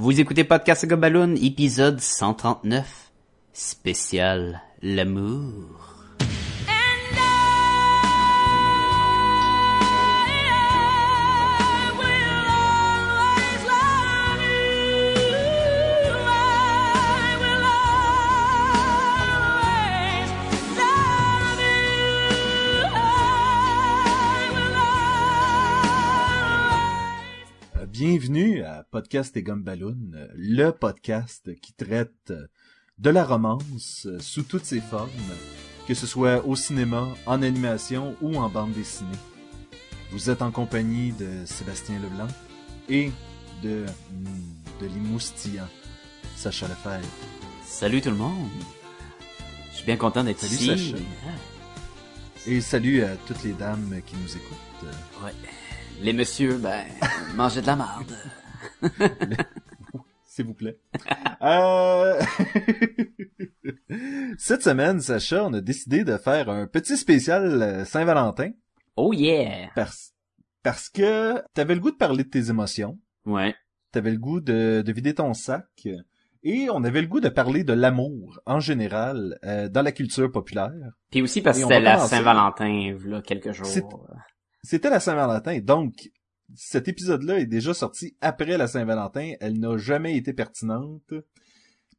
Vous écoutez Podcast Gobaloon, épisode 139, spécial l'amour. Bienvenue à Podcast et Gumballoon, le podcast qui traite de la romance sous toutes ses formes, que ce soit au cinéma, en animation ou en bande dessinée. Vous êtes en compagnie de Sébastien Leblanc et de, de l'imoustillant Sacha Lefebvre. Salut tout le monde. Je suis bien content d'être ici. Sacha. Et salut à toutes les dames qui nous écoutent. Ouais. Les messieurs, ben, mangez de la marde. S'il vous plaît. Euh, Cette semaine, Sacha, on a décidé de faire un petit spécial euh, Saint-Valentin Oh yeah. parce, parce que t'avais le goût de parler de tes émotions, Ouais. t'avais le goût de, de vider ton sac, et on avait le goût de parler de l'amour en général euh, dans la culture populaire. Puis aussi parce que c'était la. Saint-Valentin, là, quelques jours. C'était la Saint-Valentin, donc cet épisode-là est déjà sorti après la Saint-Valentin. Elle n'a jamais été pertinente.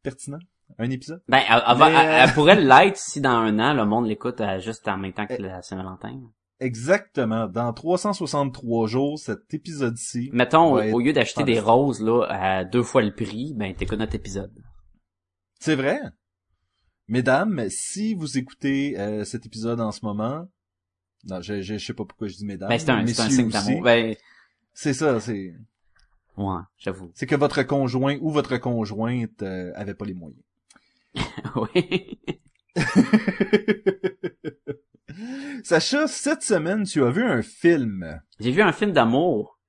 Pertinent? Un épisode? Ben, elle, elle va- Mais, elle- euh, elle pourrait l'être si dans un an, le monde l'écoute euh, juste en même temps Eh. que la Saint-Valentin. Exactement. Dans 363 jours, cet épisode-ci. Mettons, au lieu d'acheter des roses, là, à deux fois le prix, ben, t'écoutes notre épisode. C'est vrai. Mesdames, si vous écoutez euh, cet épisode en ce moment, non, je, je, je sais pas pourquoi je dis mesdames. Ben, c'est un, c'est un signe d'amour. Ben, C'est ça, c'est, ouais, j'avoue. c'est que votre conjoint ou votre conjointe euh, avait pas les moyens. oui. Sacha, cette semaine, tu as vu un film. J'ai vu un film d'amour.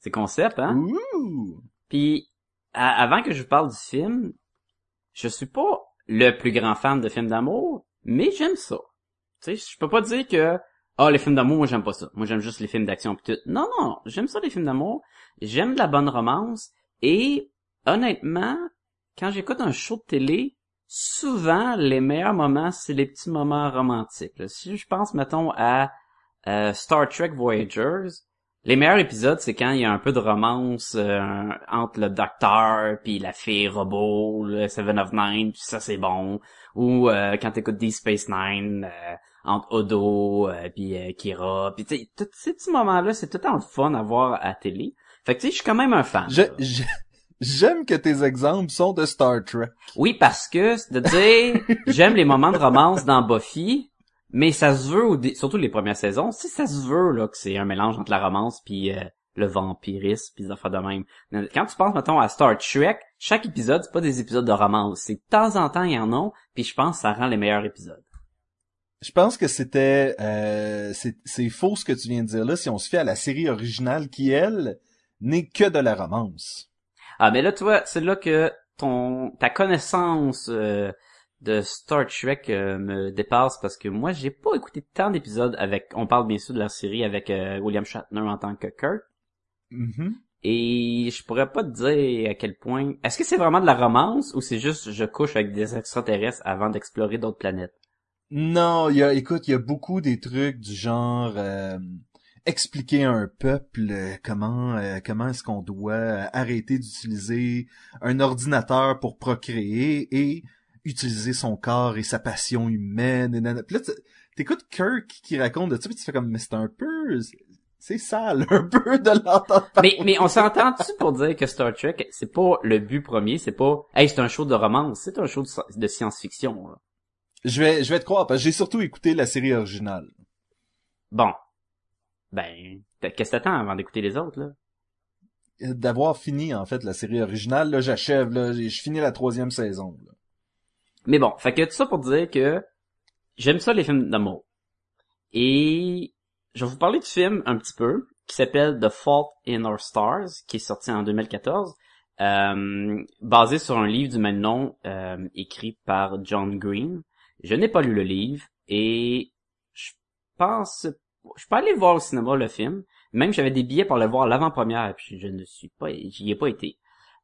C'est concept, hein? Ouh! Puis, à- avant que je vous parle du film, je suis pas le plus grand fan de films d'amour, mais j'aime ça. Tu sais, je peux pas dire que, ah, les films d'amour, moi j'aime pas ça. Moi j'aime juste les films d'action. Non, non, j'aime ça les films d'amour. J'aime de la bonne romance. Et, honnêtement, quand j'écoute un show de télé, souvent, les meilleurs moments, c'est les petits moments romantiques. Si je pense, mettons, à euh, Star Trek Voyagers, les meilleurs épisodes, c'est quand il y a un peu de romance euh, entre le docteur puis la fille robot, le Seven of Nine, puis ça c'est bon. Ou euh, quand t'écoutes Deep Space Nine, euh, entre Odo euh, puis euh, Kira, puis tu tous ces petits moments-là, c'est tout le temps le fun à voir à la télé. Fait que tu sais, je suis quand même un fan. Je- là. je- J'aime que tes exemples sont de Star Trek. Oui, parce que, de dire, j'aime les moments de romance dans Buffy, mais ça se veut, surtout les premières saisons, si ça se veut, là, que c'est un mélange entre la romance puis euh, le vampirisme puis des affaires de même. Quand tu penses, mettons, à Star Trek, chaque épisode, c'est pas des épisodes de romance. C'est de temps en temps, il y en a, puis je pense que ça rend les meilleurs épisodes. Je pense que c'était euh, c'est c'est faux ce que tu viens de dire là si on se fait à la série originale qui elle n'est que de la romance. Ah, mais là, tu vois, c'est là que ton ta connaissance euh, de Star Trek euh, me dépasse parce que moi, j'ai pas écouté tant d'épisodes avec... On parle bien sûr de la série avec euh, William Shatner en tant que Kirk. Mhm. Et je pourrais pas te dire à quel point... Est-ce que c'est vraiment de la romance ou c'est juste je couche avec des extraterrestres avant d'explorer d'autres planètes? Non, il y a écoute, il y a beaucoup des trucs du genre euh, expliquer à un peuple euh, comment euh, comment est-ce qu'on doit arrêter d'utiliser un ordinateur pour procréer et utiliser son corps et sa passion humaine et nanana. Puis là tu- t'écoutes Kirk qui raconte de ça puis tu fais comme mais c'est un peu c'est sale un peu de l'entendre Mais, mais on s'entend-tu pour dire que Star Trek, c'est pas le but premier, c'est pas, hey, c'est un show de romance, c'est un show de, sci- de science-fiction, là. Je vais je vais te croire parce que j'ai surtout écouté la série originale. Bon. Ben, qu'est-ce que t'attends avant d'écouter les autres, là? D'avoir fini en fait la série originale, là j'achève là, j'ai- je finis la troisième saison. là. Mais bon, fait que tout ça pour dire que j'aime ça les films d'amour. Et je vais vous parler du film un petit peu, qui s'appelle The Fault in Our Stars, qui est sorti en 2014, euh, basé sur un livre du même nom, euh, écrit par John Green. Je n'ai pas lu le livre, et je pense, je peux aller voir au cinéma le film, même j'avais des billets pour le voir l'avant-première, puis je ne suis pas, j'y ai pas été.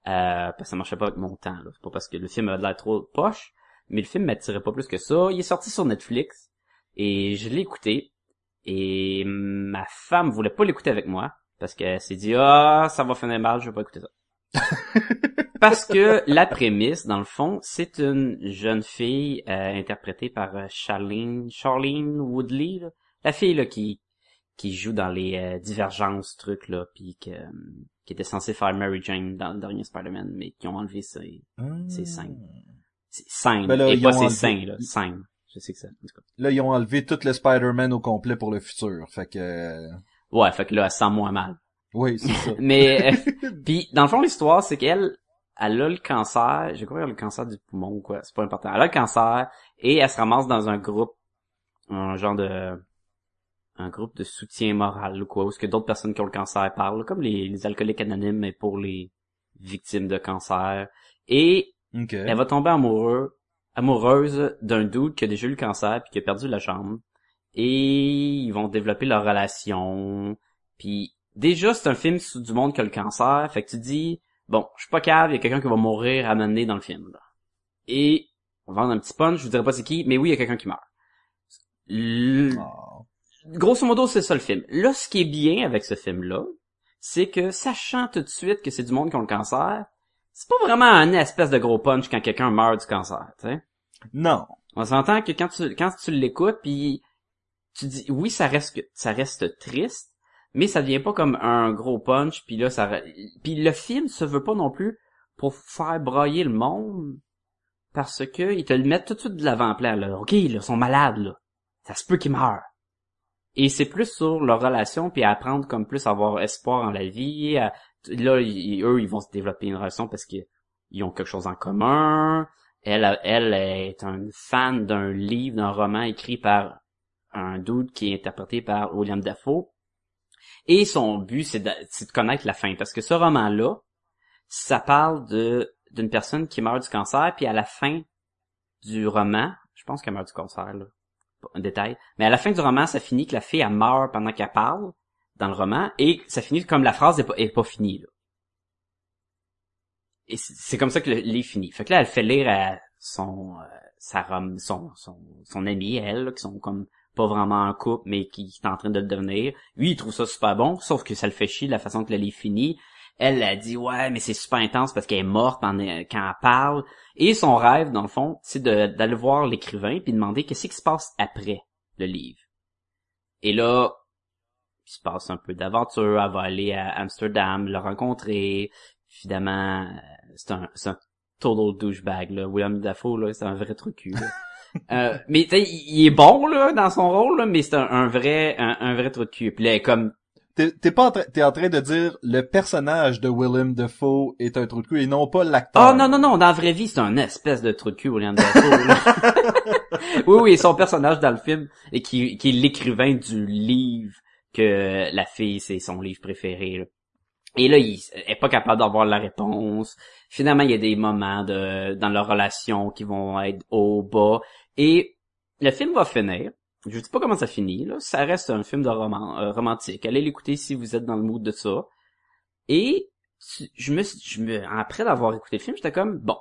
parce que ça marchait pas avec mon temps. C'est pas parce que le film avait l'air trop poche, mais le film m'attirait pas plus que ça. Il est sorti sur Netflix et je l'ai écouté. Et ma femme voulait pas l'écouter avec moi parce qu'elle s'est dit ah ça va finir mal, je vais pas écouter ça. parce que la prémisse dans le fond, c'est une jeune fille euh, interprétée par euh, Charlene Charlene Woodley, là. la fille là qui qui joue dans les euh, divergences trucs là puis que euh, qui était censée faire Mary Jane dans le dernier Spider-Man mais qui ont enlevé ses ses scènes. C'est scènes Ben là, et pas enlevé- scènes là. Je sais que ça. Là, ils ont enlevé tout le Spider-Man au complet pour le futur. Fait que... euh, Ouais, fait que là elle se sent moins mal. Oui, c'est ça. Mais euh, puis dans le fond l'histoire c'est qu'elle elle a le cancer, j'ai crois qu'elle a le cancer du poumon ou quoi, c'est pas important. Elle a le cancer et elle se ramasse dans un groupe un genre de un groupe de soutien moral ou quoi, où ce que d'autres personnes qui ont le cancer parlent, comme les, les alcooliques anonymes mais pour les victimes de cancer. Et Elle va tomber amoureux, amoureuse d'un dude qui a déjà eu le cancer puis qui a perdu la jambe. Et ils vont développer leur relation. Puis déjà, c'est un film sur du monde qui a le cancer. Fait que tu dis, bon, je suis pas cave, il y a quelqu'un qui va mourir à m'amener dans le film. là. Et on va vendre un petit punch, je vous dirai pas c'est qui, mais oui, il y a quelqu'un qui meurt. Ah. grosso modo, c'est ça le film. Là, ce qui est bien avec ce film-là, c'est que sachant tout de suite que c'est du monde qui ont le cancer, c'est pas vraiment un espèce de gros punch quand quelqu'un meurt du cancer, tu sais. Non. On s'entend que quand tu quand tu l'écoutes puis tu dis oui, ça reste ça reste triste, mais ça devient pas comme un gros punch puis là ça puis le film se veut pas non plus pour faire brailler le monde parce que ils te le mettent tout de suite de l'avant-plan là. OK, là, ils sont malades là. Ça se peut qu'ils meurent. Et c'est plus sur leur relation puis à apprendre comme plus à avoir espoir en la vie. à- là, eux, ils vont se développer une relation parce qu'ils ils ont quelque chose en commun. Elle, elle est un fan d'un livre, d'un roman écrit par un dude qui est interprété par William Dafoe. Et son but, c'est de, connaître la fin. Parce que ce roman-là, ça parle de d'une personne qui meurt du cancer, puis à la fin du roman, je pense qu'elle meurt du cancer, là. Un détail. Mais à la fin du roman, ça finit que la fille, elle meurt pendant qu'elle parle dans le roman, et ça finit comme la phrase est pas, est pas finie, là. Et c'est comme ça que le livre finit. Fait que là, elle fait lire à son, euh, sa rom- son, son, son ami, elle, là, qui sont comme pas vraiment en couple, mais qui est en train de le devenir. Lui, il trouve ça super bon, sauf que ça le fait chier la façon que le livre finit. Elle a dit, ouais, mais c'est super intense parce qu'elle est morte pendant- quand elle parle. Et son rêve, dans le fond, c'est de- d'aller voir l'écrivain puis demander qu'est-ce qui se passe après le livre. Et là, il se passe un peu d'aventure. Elle va aller à Amsterdam, le rencontrer. Évidemment, euh, c'est un, c'est un total douchebag, là. William Dafoe, là, c'est un vrai truc cul, là. Euh, mais tu il est bon là dans son rôle là, mais c'est un, un vrai un, un vrai truc de cul. Puis là, comme T'es pas en train, t'es en train de dire le personnage de Willem Dafoe est un trou de cul et non pas l'acteur. oh non non non, dans la vraie vie c'est un espèce de truc de cul William Dafoe. oui oui, son personnage dans le film et qui qui est l'écrivain du livre que la fille c'est son livre préféré. là. Et là, il est pas capable d'avoir la réponse. Finalement, il y a des moments de dans leur relation qui vont être au bas. Et le film va finir. Je sais pas comment ça finit. Là. Ça reste un film de roman euh, romantique. Allez l'écouter si vous êtes dans le mood de ça. Et je me, je après d'avoir écouté le film, j'étais comme bon.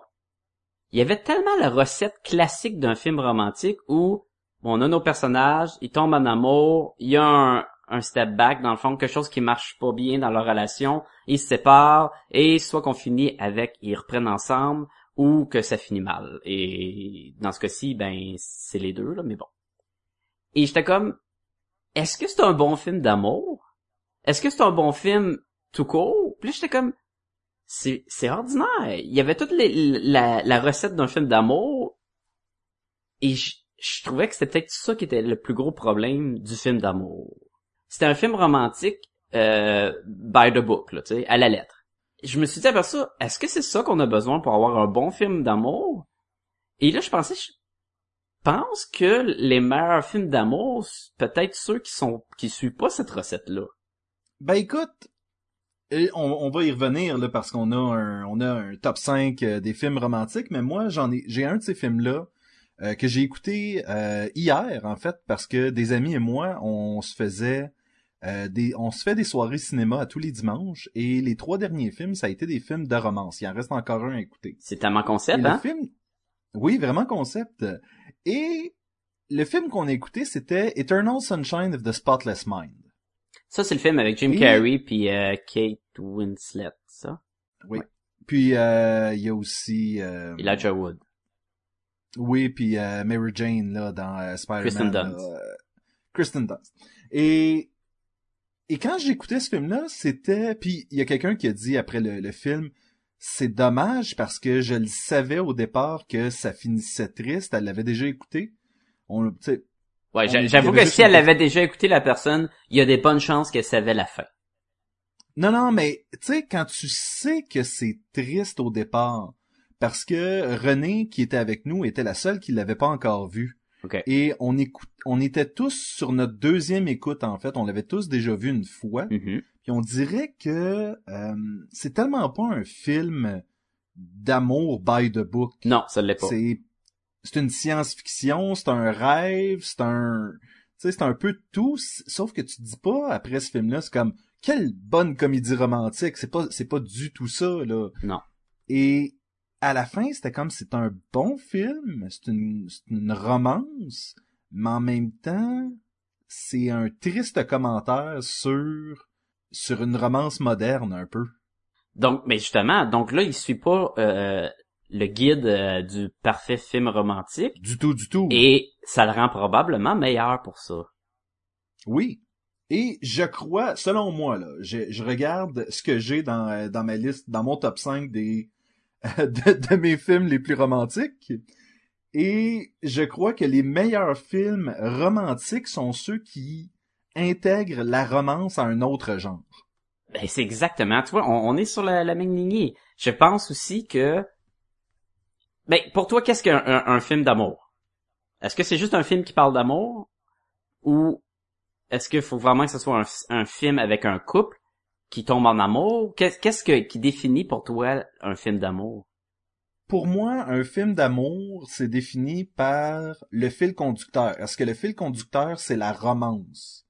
Il y avait tellement la recette classique d'un film romantique où on a nos personnages, ils tombent en amour, il y a un, un step back dans le fond, quelque chose qui marche pas bien dans leur relation, ils se séparent et soit qu'on finit avec ils reprennent ensemble ou que ça finit mal. Et dans ce cas-ci, ben c'est les deux là, mais bon. Et j'étais comme est-ce que c'est un bon film d'amour? Est-ce que c'est un bon film tout court? Puis j'étais comme c'est c'est ordinaire. Il y avait toute la, la recette d'un film d'amour et je, je trouvais que c'était peut-être ça qui était le plus gros problème du film d'amour. C'était un film romantique euh, by the book, là, à la lettre. Je me suis dit après ça, est-ce que c'est ça qu'on a besoin pour avoir un bon film d'amour? Et là, je pensais, je pense que les meilleurs films d'amour, peut-être ceux qui sont qui suivent pas cette recette-là. Ben écoute, on, va y revenir là parce qu'on a un on a un top 5 euh, des films romantiques, mais moi j'en ai j'ai un de ces films là que j'ai écouté euh, hier en fait parce que des amis et moi on se faisait euh, des, on se fait des soirées cinéma à tous les dimanches et les trois derniers films, ça a été des films de romance. Il en reste encore un à écouter. C'est tellement concept, Et hein? le film, oui, vraiment concept. Et le film qu'on a écouté, c'était Eternal Sunshine of the Spotless Mind. Ça, c'est le film avec Jim Et- Carrey puis euh, Kate Winslet, ça? Oui. Puis euh, il y a aussi euh, Elijah Wood. oui, puis euh, Mary Jane là dans Spider-Man. Kristen Dunst. Kristen Dunst. Et et quand j'écoutais ce film-là, c'était puis il y a quelqu'un qui a dit après le, le film, c'est dommage parce que je le savais au départ que ça finissait triste. Elle l'avait déjà écouté. On, Ouais, j'avoue que si elle avait déjà écouté la personne, il y a des bonnes chances qu'elle savait la fin. Non, non, mais tu sais, quand tu sais que c'est triste au départ, parce que René, qui était avec nous, était la seule qui l'avait pas encore vu. Ok. Et on écoute, on était tous sur notre deuxième écoute, en fait. On l'avait tous déjà vu une fois. Mhm. Puis on dirait que euh, c'est tellement pas un film d'amour by the book. Non, ça l'est pas. C'est c'est une science-fiction, c'est un rêve, c'est un tu sais c'est un peu tout sauf que tu te dis pas après ce film là, c'est comme quelle bonne comédie romantique, c'est pas c'est pas du tout ça là. Non. Et à la fin, c'était comme c'est un bon film, c'est une c'est une romance, mais en même temps, c'est un triste commentaire sur sur une romance moderne un peu. Donc, mais justement, donc là, il suit pas euh, le guide euh, du parfait film romantique Du tout du tout. et ça le rend probablement meilleur pour ça. Oui. Et je crois, selon moi, là, je, je regarde ce que j'ai dans, euh, dans ma liste, dans mon top 5 des, de, mes films les plus romantiques. Et je crois que les meilleurs films romantiques sont ceux qui intègrent la romance à un autre genre. Ben, c'est exactement, tu vois, on, est sur la, même lignée. Je pense aussi que... Ben, pour toi, qu'est-ce qu'un un, un film d'amour? Est-ce que c'est juste un film qui parle d'amour? Ou est-ce qu'il faut vraiment que ce soit un, un film avec un couple? Qui tombe en amour? Qu'est- Qu'est-ce que, qui définit pour toi un film d'amour? Pour moi, un film d'amour, c'est défini par le fil conducteur. Est-ce que le fil conducteur, c'est la romance?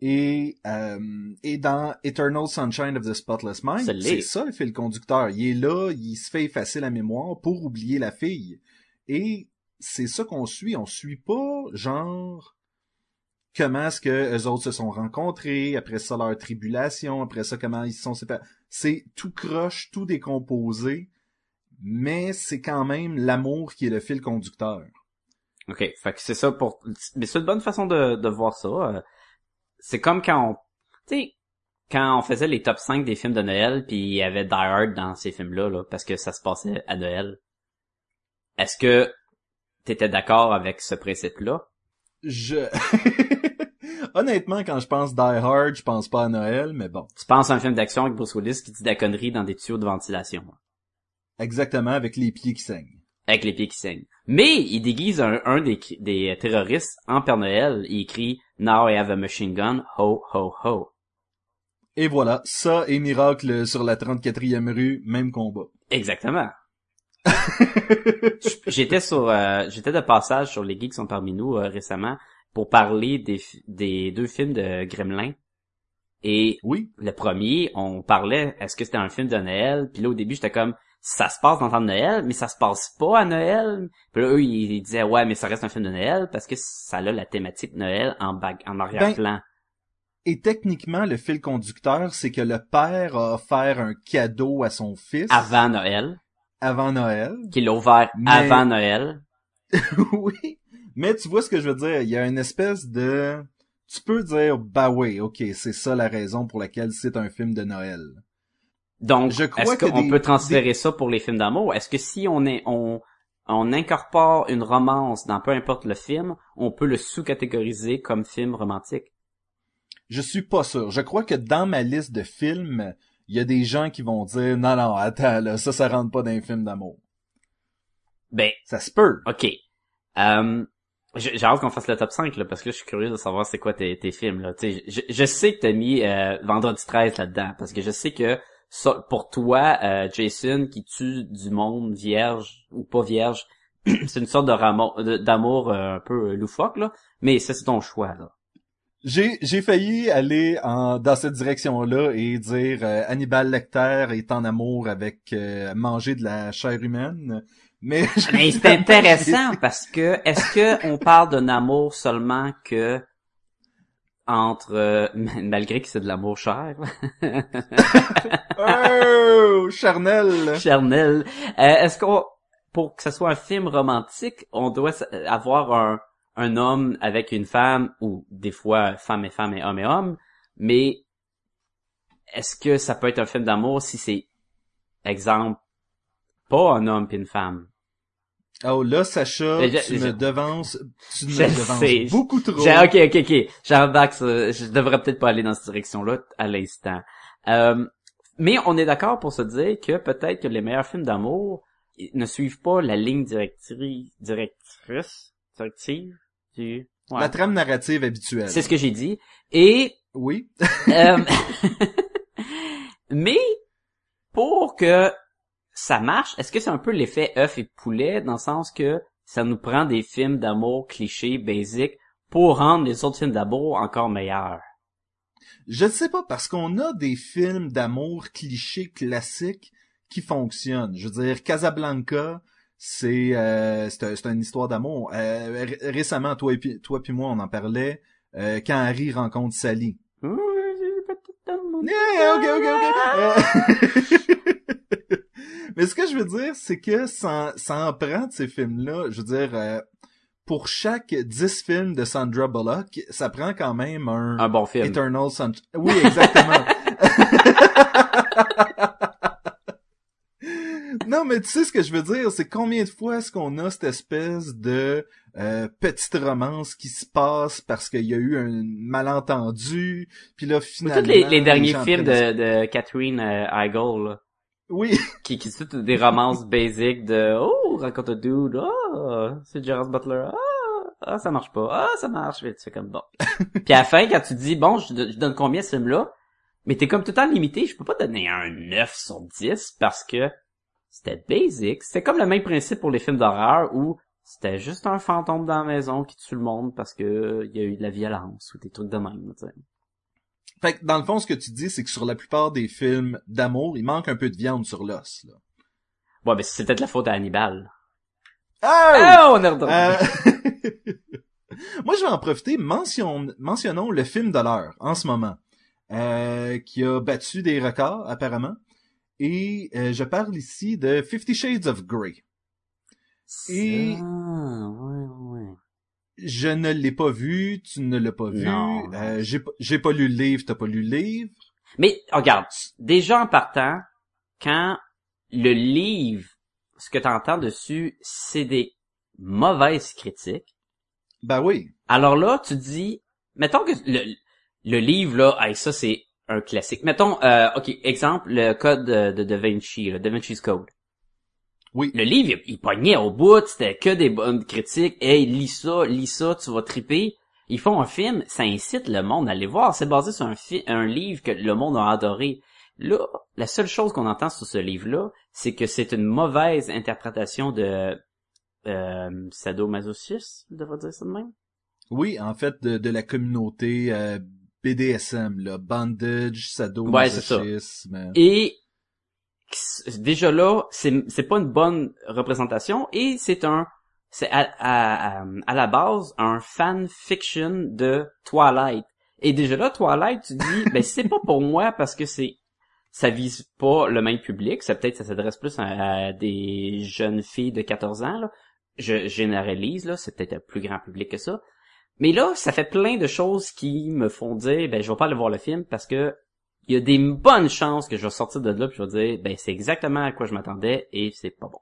Et, euh, et dans Eternal Sunshine of the Spotless Mind, c'est ça le fil conducteur. Il est là, il se fait effacer la mémoire pour oublier la fille. Et c'est ça qu'on suit. On suit pas, genre, comment est-ce que eux autres se sont rencontrés, après ça leur tribulation, après ça comment ils se sont séparés. C'est tout croche, tout décomposé, mais c'est quand même l'amour qui est le fil conducteur. OK, fait que c'est ça pour... Mais c'est une bonne façon de, de voir ça. euh. C'est comme quand on... Tu sais, quand on faisait les top 5 des films de Noël, puis il y avait Die Hard dans ces films-là, là, parce que ça se passait à Noël. Est-ce que t'étais d'accord avec ce principe-là? Je... Honnêtement, quand je pense Die Hard, je pense pas à Noël, mais bon. Tu penses à un film d'action avec Bruce Willis qui dit de la connerie dans des tuyaux de ventilation. Exactement, avec les pieds qui saignent. Avec les pieds qui saignent. Mais il déguise un, un des, des terroristes en Père Noël. Il écrit « Now I have a machine gun, ho, ho, ho Et voilà, ça et Miracle sur la 34e rue, même combat. ». Exactement. j'étais sur euh, j'étais de passage sur les geeks qui sont parmi nous euh, récemment pour parler des des deux films de Gremlin. Et Oui, le premier on parlait est-ce que c'était un film de Noël? Puis là au début j'étais comme ça se passe dans le temps de Noël mais ça se passe pas à Noël. Puis là eux ils, ils disaient ouais mais ça reste un film de Noël parce que ça a la thématique Noël en back en arrière-plan. Et techniquement, le fil conducteur, c'est que le père a offert un cadeau à son fils. Avant Noël. Avant Noël. qu'il l'a ouvert Mais- avant Noël. oui, mais tu vois ce que je veux dire. Il y a une espèce de... Tu peux dire, bah oui, ok, c'est ça la raison pour laquelle c'est un film de Noël. Donc, Je crois est-ce que qu'on des- peut transférer ça pour les films d'amour? Est-ce que si on est, on, on incorpore une romance dans peu importe le film, on peut le sous-catégoriser comme film romantique? Je suis pas sûr. Je crois que dans ma liste de films, il y a des gens qui vont dire, non, non, attends, là, ça, ça rentre pas dans un film d'amour. Ben, Ça se peut. ok. Euh, j'ai hâte qu'on fasse le top 5, là, parce que là, je suis curieux de savoir c'est quoi tes, tes films, là. Je, je sais que t'as mis euh, Vendredi 13 là-dedans, parce que je sais que ça, pour toi, euh, Jason, qui tue du monde vierge ou pas vierge, c'est une sorte d'amour euh, un peu euh, loufoque, là. Mais ça, c'est ton choix, là. j'ai j'ai failli aller en dans cette direction-là et dire euh, Hannibal Lecter est en amour avec euh, manger de la chair humaine. Mais, mais c'est intéressant parce que est-ce que on parle d'un amour seulement que entre euh, malgré que c'est de l'amour cher? oh, charnel. Charnel. est-ce qu'on pour que ce soit un film romantique, on doit avoir un un homme avec une femme, ou des fois femme et femme et homme et homme, mais est-ce que ça peut être un film d'amour si c'est, exemple, pas un homme et une femme? Oh là, Sacha, tu me devances, tu me devances beaucoup trop. Ok, ok, ok. J'embarque Je devrais peut-être pas aller dans cette direction-là à l'instant. Euh, mais on est d'accord pour se dire que peut-être que les meilleurs films d'amour ne suivent pas la ligne directrice, directrice, directive la trame narrative habituelle. C'est ce que j'ai dit. Et... Oui. euh... Mais, pour que ça marche, est-ce que c'est un peu l'effet œuf et poulet, dans le sens que ça nous prend des films d'amour clichés, basiques, pour rendre les autres films d'amour encore meilleurs? Je ne sais pas, parce qu'on a des films d'amour clichés classiques qui fonctionnent. Je veux dire, Casablanca, c'est euh, c'est une histoire d'amour. Euh, récemment, toi et toi puis moi, on en parlait euh, quand Harry rencontre Sally. Yeah, ok, ok, ok. Mais ce que je veux dire, c'est que ça, ça en prend de ces films-là. Je veux dire, euh, pour chaque 10 films de Sandra Bullock, ça prend quand même un... Un bon film. Eternal Sunshine. Oui, exactement. non, mais tu sais ce que je veux dire, c'est combien de fois est-ce qu'on a cette espèce de euh, petite romance qui se passe parce qu'il y a eu un malentendu, puis là finalement. Tous les, derniers films de, de Catherine euh, là. Oui. Qui, qui sont toutes des romances basiques de oh rencontre un dude, oh c'est Gerard Butler, ah ah ça marche pas, ah ça marche, tu fais comme bon. puis à la fin quand tu dis bon je, je donne combien ce film là, mais t'es comme tout le temps limité, je peux pas donner un 9 sur 10 parce que c'était basic. C'était comme le même principe pour les films d'horreur où c'était juste un fantôme dans la maison qui tue le monde parce que il y a eu de la violence ou des trucs de même, tu sais. Fait que dans le fond, ce que tu dis, c'est que sur la plupart des films d'amour, il manque un peu de viande sur l'os, là. Ouais, mais c'est peut-être la faute à Hannibal. Oh! on est euh... Moi, je vais en profiter. Mention... Mentionnons le film de l'heure, en ce moment, euh, qui a battu des records, apparemment. Et euh, je parle ici de Fifty Shades of Grey. Et ouais, ouais. Je ne l'ai pas vu, tu ne l'as pas vu. Euh, j'ai pas lu le livre, t'as pas lu le livre. Mais regarde, déjà en partant, quand le livre, ce que t'entends dessus, c'est des mauvaises critiques. Ben oui. Alors là, tu dis, mettons que le, le livre là, ça c'est un classique. Mettons, euh, ok, exemple, le code de, de Da Vinci, le Da Vinci's Code. Oui. Le livre, il, pognait au bout, c'était que des bonnes critiques. Hey, lis ça, lis ça, tu vas triper. Ils font un film, ça incite le monde à aller voir. C'est basé sur un, un livre que le monde a adoré. Là, la seule chose qu'on entend sur ce livre-là, c'est que c'est une mauvaise interprétation de euh, sadomasochisme, je devrais dire ça de même. Oui, en fait, de, de la communauté euh, BDSM, là, bandage, sadomasochisme. Ouais, et déjà là, c'est pas une bonne représentation et c'est un c'est à, à, à, la base un fan fiction de Twilight. Et déjà là, Twilight, tu dis, ben c'est pas pour moi parce que c'est ça vise pas le même public, ça peut-être ça s'adresse plus à, des jeunes filles de 14 ans là. Je généralise là, c'est peut-être un plus grand public que ça. Mais là, ça fait plein de choses qui me font dire, ben, je vais pas aller voir le film parce que il y a des bonnes chances que je vais sortir de là puis je vais dire, ben, c'est exactement à quoi je m'attendais et c'est pas bon.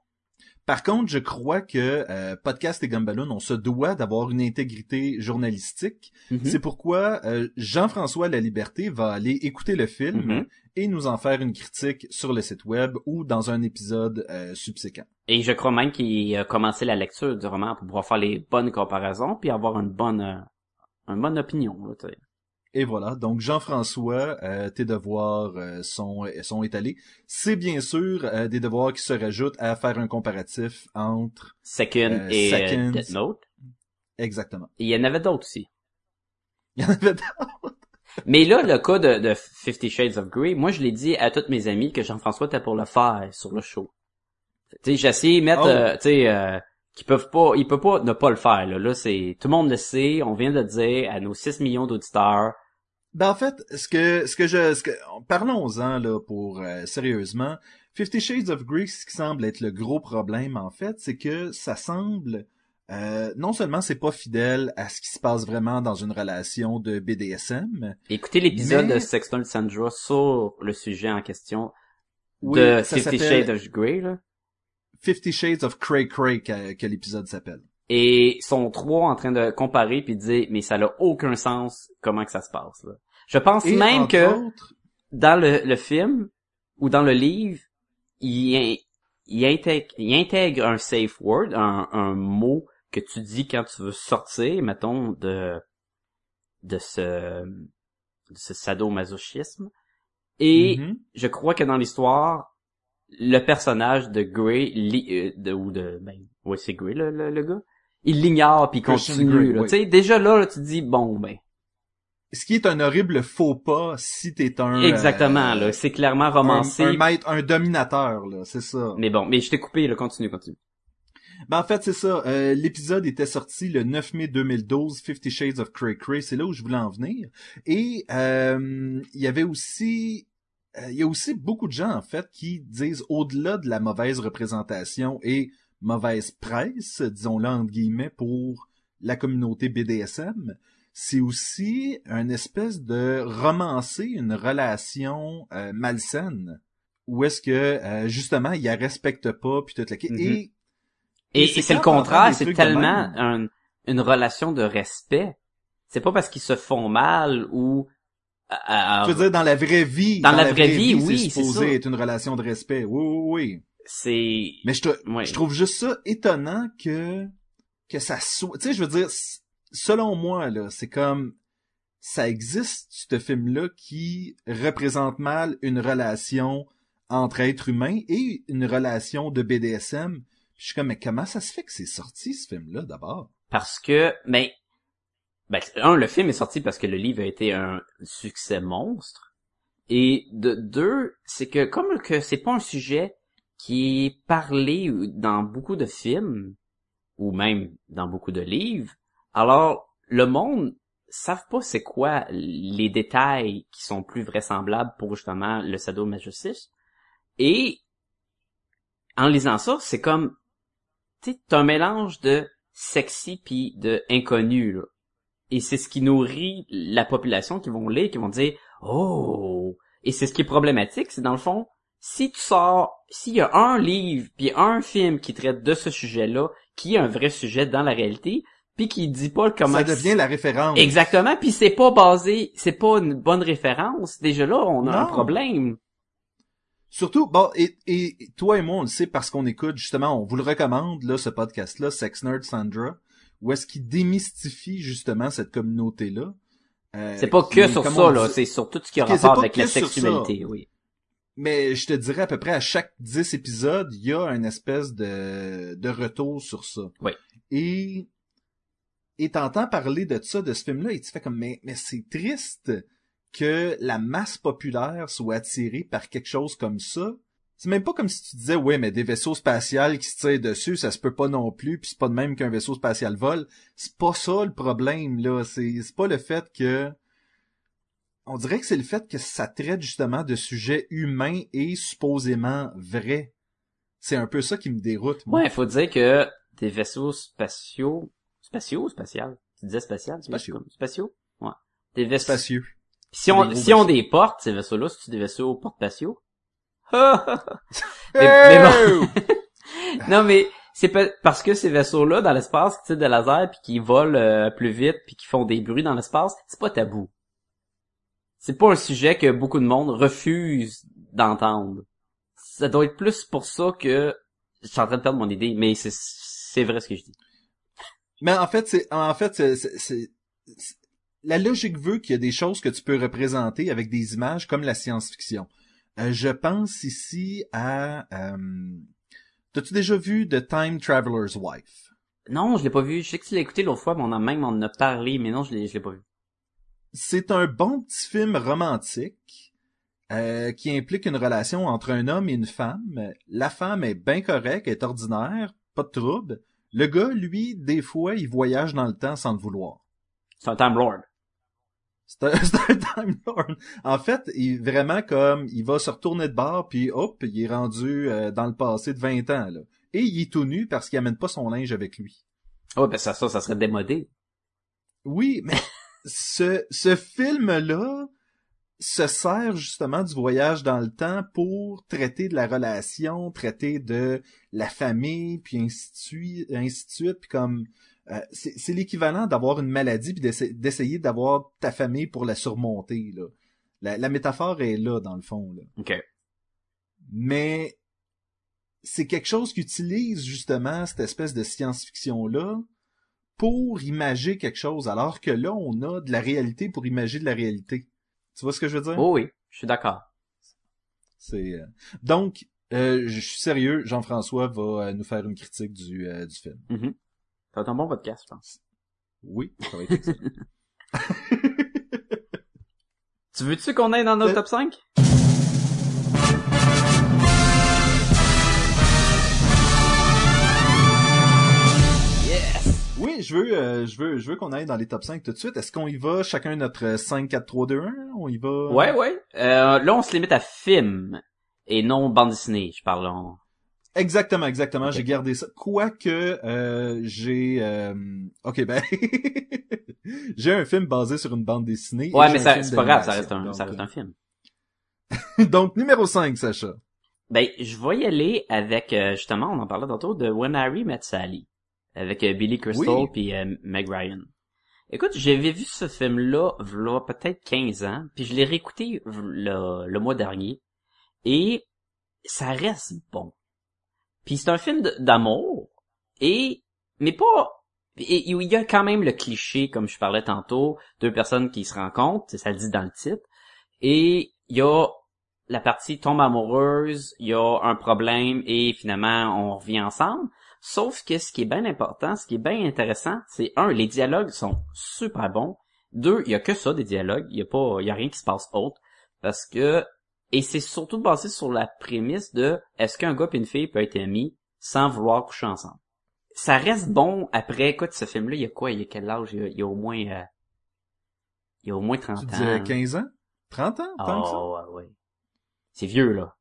Par contre, je crois que euh, Podcast et Gumballoon, on se doit d'avoir une intégrité journalistique. Mm-hmm. C'est pourquoi euh, Jean-François La Liberté va aller écouter le film mm-hmm. et nous en faire une critique sur le site web ou dans un épisode euh, subséquent. Et je crois même qu'il a commencé la lecture du roman pour pouvoir faire les bonnes comparaisons puis avoir une bonne, une bonne opinion. Là, et voilà, donc Jean-François, euh, tes devoirs euh, sont, sont étalés. C'est bien sûr euh, des devoirs qui se rajoutent à faire un comparatif entre Second et Death Note. Exactement. Et il y en avait d'autres aussi. Il y en avait d'autres. Mais là, le cas de, de Fifty Shades of Grey, moi, je l'ai dit à toutes mes amies que Jean-François était pour le faire sur le show. Tu sais, j'ai essayé de mettre, Oh. euh, tu sais, euh, qu'ils peuvent pas, ils peuvent pas ne pas le faire, là. Là, c'est, tout le monde le sait, on vient de le dire à nos 6 millions d'auditeurs. Ben en fait, ce que ce que je ce que parlons-en là pour euh, sérieusement, Fifty Shades of Grey, ce qui semble être le gros problème en fait, c'est que ça semble euh, non seulement c'est pas fidèle à ce qui se passe vraiment dans une relation de BDSM, Écoutez l'épisode Mais- de Sexton Sandra sur le sujet en question Oui, de Fifty Shades of Grey, là. Fifty Shades of Cray Cray que, que l'épisode s'appelle. Et ils sont trois en train de comparer puis de dire, mais ça n'a aucun sens comment que ça se passe, là. Je pense Et même que autres, dans le, le film ou dans le livre, il, il, intègre, il intègre un safe word, un, un mot que tu dis quand tu veux sortir, mettons, de, de ce, de ce sadomasochisme. Et mhm. je crois que dans l'histoire, le personnage de Grey, li- euh, de, ou de, ben, ouais, c'est Grey, le, le, le gars, il l'ignore puis continue, là. oui. Tu sais, déjà là, là, tu dis, bon, ben, ce qui est un horrible faux pas si t'es un exactement, euh, là, c'est clairement un, romancé. un maître, un dominateur là, c'est ça. Mais bon, mais je t'ai coupé, là, continue, continue. Ben en fait, c'est ça. Euh, L'épisode était sorti le 9 mai 2012, Fifty Shades of Cray Cray. C'est là où je voulais en venir. Et euh, il y avait aussi... euh, Il y a aussi beaucoup de gens, en fait, qui disent, au-delà de la mauvaise représentation et mauvaise presse, disons-le entre guillemets, pour la communauté BDSM, c'est aussi une espèce de romancer une relation euh, malsaine où est-ce que euh, justement il la respecte pas puis tout le Mhm. et Et, Et et c'est le contraire, c'est tellement un- une relation de respect. C'est pas parce qu'ils se font mal ou... à- à- Je veux dire, dans la vraie vie, Dans la vraie vie, oui, c'est c'est supposé ça. être une relation de respect. Oui, oui, oui. c'est... Mais je, te- je trouve juste ça étonnant que que ça soit. Tu sais, je veux dire, selon moi là, c'est comme ça existe ce film-là qui représente mal une relation entre êtres humains et une relation de BDSM. Je suis comme, mais comment ça se fait que c'est sorti ce film-là d'abord? Parce que, ben, ben, un, le film est sorti parce que le livre a été un succès monstre. Et de deux, c'est que comme que c'est pas un sujet qui est parlé dans beaucoup de films, ou même dans beaucoup de livres, alors le monde savent pas c'est quoi les détails qui sont plus vraisemblables pour justement le sadomasochisme. Et en lisant ça, c'est comme t'as un mélange de sexy puis de inconnu. Et c'est ce qui nourrit la population qui vont lire, qui vont dire, oh! Et c'est ce qui est problématique, c'est dans le fond, si tu sors, s'il y a un livre puis un film qui traite de ce sujet-là, qui est un vrai sujet dans la réalité, puis qui dit pas comment... Ça devient la référence. Exactement, puis c'est pas basé, c'est pas une bonne référence. Déjà là, on a un problème. Surtout, bon, et, et toi et moi, on le sait parce qu'on écoute, justement, on vous le recommande, là, ce podcast-là, Sex Nerd Sandra, où est-ce qu'il démystifie, justement, cette communauté-là. Euh, C'est pas qui- que sur ça, là, c'est sur tout ce qui a rapport avec la sexualité, oui. Mais je te dirais à peu près à chaque 10 épisodes, il y a une espèce de, de retour sur ça. Oui. Et, et t'entends parler de ça, de ce film-là, et tu fais comme, mais, mais c'est triste que la masse populaire soit attirée par quelque chose comme ça. C'est même pas comme si tu disais, ouais, mais des vaisseaux spatials qui se tirent dessus, ça se peut pas non plus, puis c'est pas de même qu'un vaisseau spatial vole. C'est pas ça le problème, là. C'est, pas le fait que, on dirait que c'est le fait que ça traite justement de sujets humains et supposément vrais. C'est un peu ça qui me déroute. Ouais, faut dire que des vaisseaux spatiaux, spatiaux ou spatial? Tu disais spatial? tu Spatiaux. comme- Spatiaux? Ouais. Des vaisseaux. Spacieux. Si on, si on des portes, ces vaisseaux-là, c'est des vaisseaux porte-patiaux? Mais- mais bon. non, mais c'est pas- parce que ces vaisseaux-là, dans l'espace, qui tirent des lasers puis qui volent euh, plus vite puis qui font des bruits dans l'espace, c'est pas tabou. C'est pas un sujet que beaucoup de monde refuse d'entendre. Ça doit être plus pour ça que je suis en train de perdre mon idée, mais c'est c'est vrai ce que je dis. Mais en fait, c'est en fait c'est la logique veut qu'il y a des choses que tu peux représenter avec des images comme la science-fiction. Euh, je pense ici à euh, T'as-tu déjà vu The Time Traveler's Wife? Non, je l'ai pas vu. Je sais que tu l'as écouté l'autre fois, mais on a même on en a parlé, mais non, je l'ai je l'ai pas vu. c'est un bon petit film romantique euh, qui implique une relation entre un homme et une femme. La femme est bien correcte, est ordinaire, pas de trouble. Le gars, lui, des fois, il voyage dans le temps sans le vouloir. C'est un Time Lord. C'est un, c'est un Time Lord. En fait, il vraiment comme il va se retourner de bord puis hop, il est rendu euh, dans le passé de 20 ans là. Et il est tout nu parce qu'il amène pas son linge avec lui. Oh, ben ça, ça, ça serait démodé. Oui, mais ce ce film là se sert justement du voyage dans le temps pour traiter de la relation, traiter de la famille, puis ainsi de suite, ainsi de suite, puis comme euh, c'est l'équivalent d'avoir une maladie puis d'essa- d'essayer d'avoir ta famille pour la surmonter là. La, la métaphore est là dans le fond là. OK. Mais c'est quelque chose qu'utilise justement cette espèce de science-fiction là pour imager quelque chose alors que là on a de la réalité pour imager de la réalité. Tu vois ce que je veux dire? Oh oui, je suis d'accord. C'est euh, donc euh, je suis sérieux, Jean-François va euh, nous faire une critique du euh, du film. Mhm. Ça va être un bon podcast, je pense. Oui, ça va être excellent. Tu veux-tu qu'on aille dans notre Euh, top 5? Je veux, euh, je veux, je veux qu'on aille dans les top 5 tout de suite. Est-ce qu'on y va chacun notre 5, 4, 3, 2, 1? On y va? Ouais, ouais. Euh, là, on se limite à film et non bande dessinée, je parle. en- Exactement, exactement. J'ai gardé ça. Quoique, euh, j'ai, euh, ok, ben, j'ai un film basé sur une bande dessinée. Ouais, mais c'est pas grave, ça reste un, ça reste Donc, un film. Donc, numéro 5, Sacha. Ben, je vais y aller avec, euh, justement, on en parlait tantôt, de When Harry Met Sally. Avec euh, Billy Crystal Oui. puis euh, Meg Ryan. Écoute, j'avais vu ce film-là, peut-être 15 ans, puis je l'ai réécouté le, le mois dernier, et ça reste bon. Puis c'est un film d'amour, et, mais pas, et il y a quand même le cliché, comme je parlais tantôt, deux personnes qui se rencontrent, ça le dit dans le titre, et il y a la partie tombe amoureuse, il y a un problème, et finalement on revient ensemble. Sauf que ce qui est bien important, ce qui est bien intéressant, c'est un, les dialogues sont super bons. Deux, il y a que ça des dialogues, il y a pas, il y a rien qui se passe autre parce que et c'est surtout basé sur la prémisse de est-ce qu'un gars et une fille peuvent être amis sans vouloir coucher ensemble? Ça reste bon après écoute ce film là, il y a quoi, il y a quel âge, il y a, il y a au moins euh, il y a au moins 30 Tu ans. disais 15 ans? 30 ans? Tant que ça? Oh, ouais, ouais. C'est vieux, là.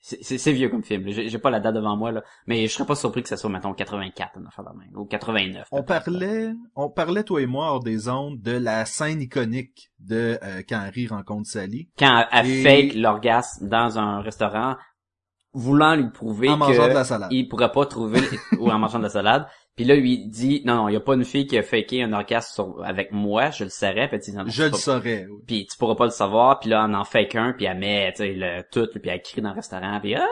C'est- vieux comme film. J'ai j'ai pas la date devant moi, là. Mais je serais pas surpris que ça soit, mettons, 84, une affaire de même. Ou 89. On parlait, on parlait, toi et moi, hors des ondes, de la scène iconique de euh, quand Harry rencontre Sally. Quand elle Et- fake l'orgasme dans un restaurant, voulant lui prouver En mangeant que de la salade. il pourrait pas trouver, ou en mangeant de la salade. Puis là, lui dit, non, non, il y a pas une fille qui a faké un orgasme sur- avec moi, je le saurais. Puis, non, Je le saurais. oui. puis tu pourras pas le savoir, puis là, on en fait qu'un, puis elle met, tu sais, le tout, puis elle crie dans le restaurant, puis ah!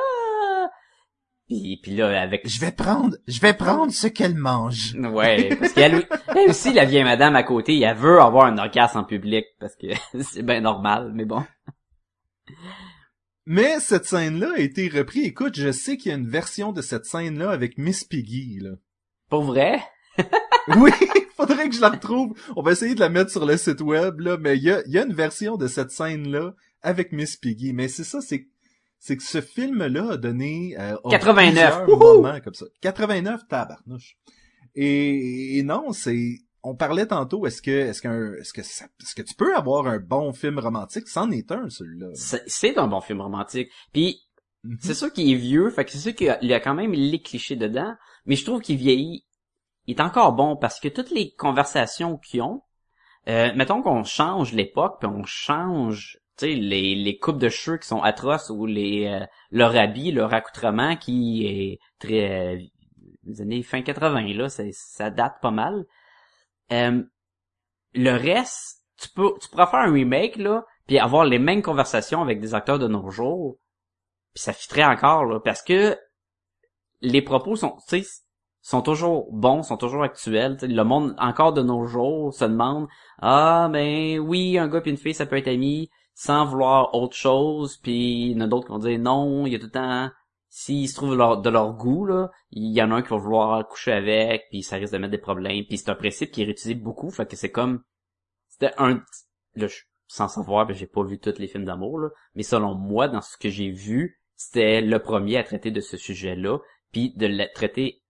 Puis, puis là, avec... Je vais prendre, je vais prendre ce qu'elle mange. Ouais, parce qu'elle elle aussi, la vieille madame à côté, elle veut avoir un orgasme en public, parce que c'est bien normal, mais bon. Mais cette scène-là a été reprise. Écoute, je sais qu'il y a une version de cette scène-là avec Miss Piggy, là. Pour vrai? Oui, faudrait que je la retrouve. On va essayer de la mettre sur le site web, là, mais il y a, y a une version de cette scène-là avec Miss Piggy. Mais c'est ça, c'est c'est que ce film-là a donné euh, a 89. plusieurs moments comme ça. 89, tabarnouche. Et, et non, c'est on parlait tantôt, est-ce que est-ce qu'un est-ce que ça, est-ce que tu peux avoir un bon film romantique? C'en est un celui-là. C'est c'est un bon film romantique. Puis, Mhm. c'est sûr qu'il est vieux, fait que c'est sûr qu'il y a- il y a quand même les clichés dedans, mais je trouve qu'il vieillit, il est encore bon, parce que toutes les conversations qu'ils ont, euh, mettons qu'on change l'époque, puis on change, tu sais, les, les coupes de cheveux qui sont atroces, ou les euh, leur habit, leur accoutrement qui est très... euh, les années fin 80, là, ça date pas mal. Euh, le reste, tu peux, tu pourras faire un remake, là, puis avoir les mêmes conversations avec des acteurs de nos jours, puis ça fitterait encore, là, parce que les propos sont, tu sais, sont toujours bons, sont toujours actuels. le monde, encore de nos jours, se demande, ah, ben oui, un gars puis une fille, ça peut être ami, sans vouloir autre chose, puis il y en a d'autres qui vont dire non, il y a tout le temps, s'ils se trouvent de leur goût, là, il y en a un qui va vouloir coucher avec, puis ça risque de mettre des problèmes, puis c'est un principe qui est réutilisé beaucoup, fait que c'est comme, c'était un, là, sans savoir, ben, j'ai pas vu tous les films d'amour, mais selon moi, dans ce que j'ai vu, c'était le premier à traiter de ce sujet-là, puis de le traiter,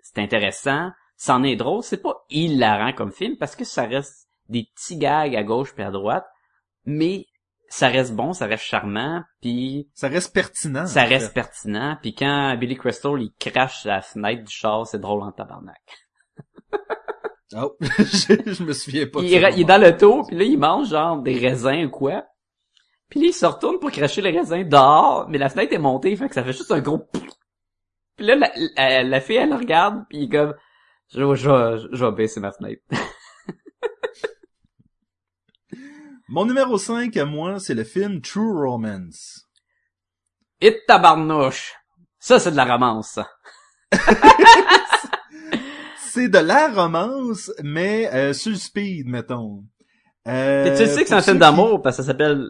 c'est intéressant, c'en est drôle, c'est pas hilarant comme film, parce que ça reste des petits gags à gauche puis à droite, mais ça reste bon, ça reste charmant, puis Ça reste pertinent. ça fait. reste pertinent, puis quand Billy Crystal il crache la fenêtre du char, c'est drôle en tabarnak. Oh, je, je me souviens pas. il, il est dans l'auto, puis là il mange genre des raisins ou quoi. Puis là il se retourne pour cracher les raisins dehors, mais la fenêtre est montée, fait que ça fait juste un gros Puis là la, la, la fille elle le regarde, puis il est comme je, je, je, je vais baisser ma fenêtre. Mon numéro 5 à moi, c'est le film True Romance. Et tabarnouche. Ça c'est de la romance. C'est de la romance, mais euh, sur le speed, mettons. Euh, Et tu sais que c'est un film d'amour parce que ça s'appelle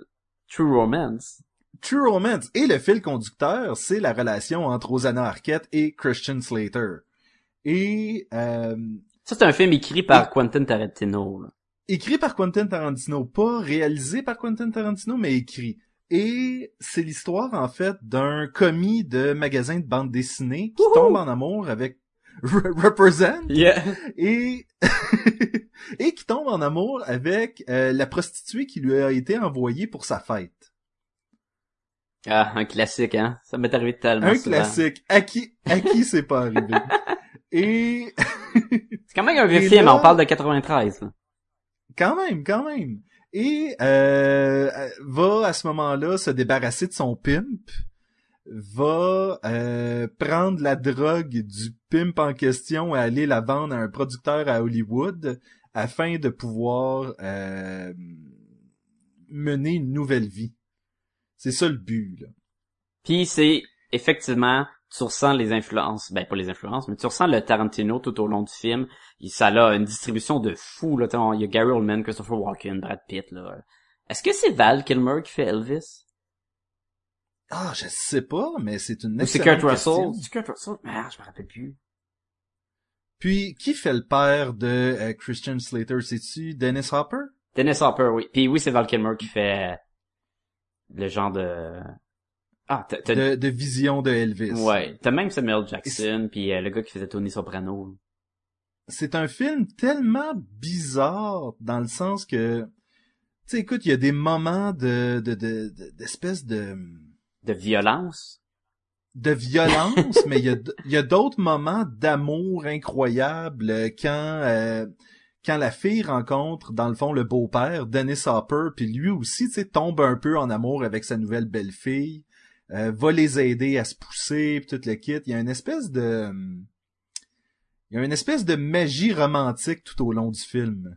True Romance. True Romance. Et le fil conducteur, c'est la relation entre Rosanna Arquette et Christian Slater. Et euh, Ça c'est un film écrit par Quentin Tarantino. là. écrit par Quentin Tarantino, pas réalisé par Quentin Tarantino, mais écrit. Et c'est l'histoire, en fait, d'un commis de magasin de bande dessinée qui tombe en amour avec Re- Represent Yeah. et et qui tombe en amour avec euh, la prostituée qui lui a été envoyée pour sa fête. Ah, un classique, hein? Ça m'est arrivé tellement Un souvent. classique. À qui, à qui c'est pas arrivé? Et C'est quand même un vieux film, là- on parle de 93. Là. quand même, quand même. Et euh, va à ce moment-là se débarrasser de son pimp, va euh, prendre la drogue du pimp en question et aller la vendre à un producteur à Hollywood afin de pouvoir euh, mener une nouvelle vie. C'est ça le but. Là. Puis c'est effectivement, tu ressens les influences, ben pas les influences, mais tu ressens le Tarantino tout au long du film. Et ça a une distribution de fou là. Il y a Gary Oldman, Christopher Walken, Brad Pitt là. Est-ce que c'est Val Kilmer qui fait Elvis? Ah, je sais pas, mais c'est une Ou c'est excellente Kurt. Russell? C'est Kurt Russell? Ah, je me rappelle plus. Puis, qui fait le père de euh, Christian Slater? C'est-tu Dennis Hopper? Dennis Hopper, oui. Puis oui, c'est Val Kilmer qui fait le genre de... Ah, De, de vision de Elvis. Ouais, t'as même Samuel Jackson, puis euh, le gars qui faisait Tony Soprano. c'est un film tellement bizarre dans le sens que tu sais écoute il y a des moments de de de de- d'espèce de De violence? de violence mais il y a y a d'autres moments d'amour incroyables euh, quand euh, quand la fille rencontre dans le fond le beau-père Dennis Hopper puis lui aussi tu sais tombe un peu en amour avec sa nouvelle belle-fille euh, va les aider à se pousser puis tout le kit il y a une espèce de il y a une espèce de magie romantique tout au long du film.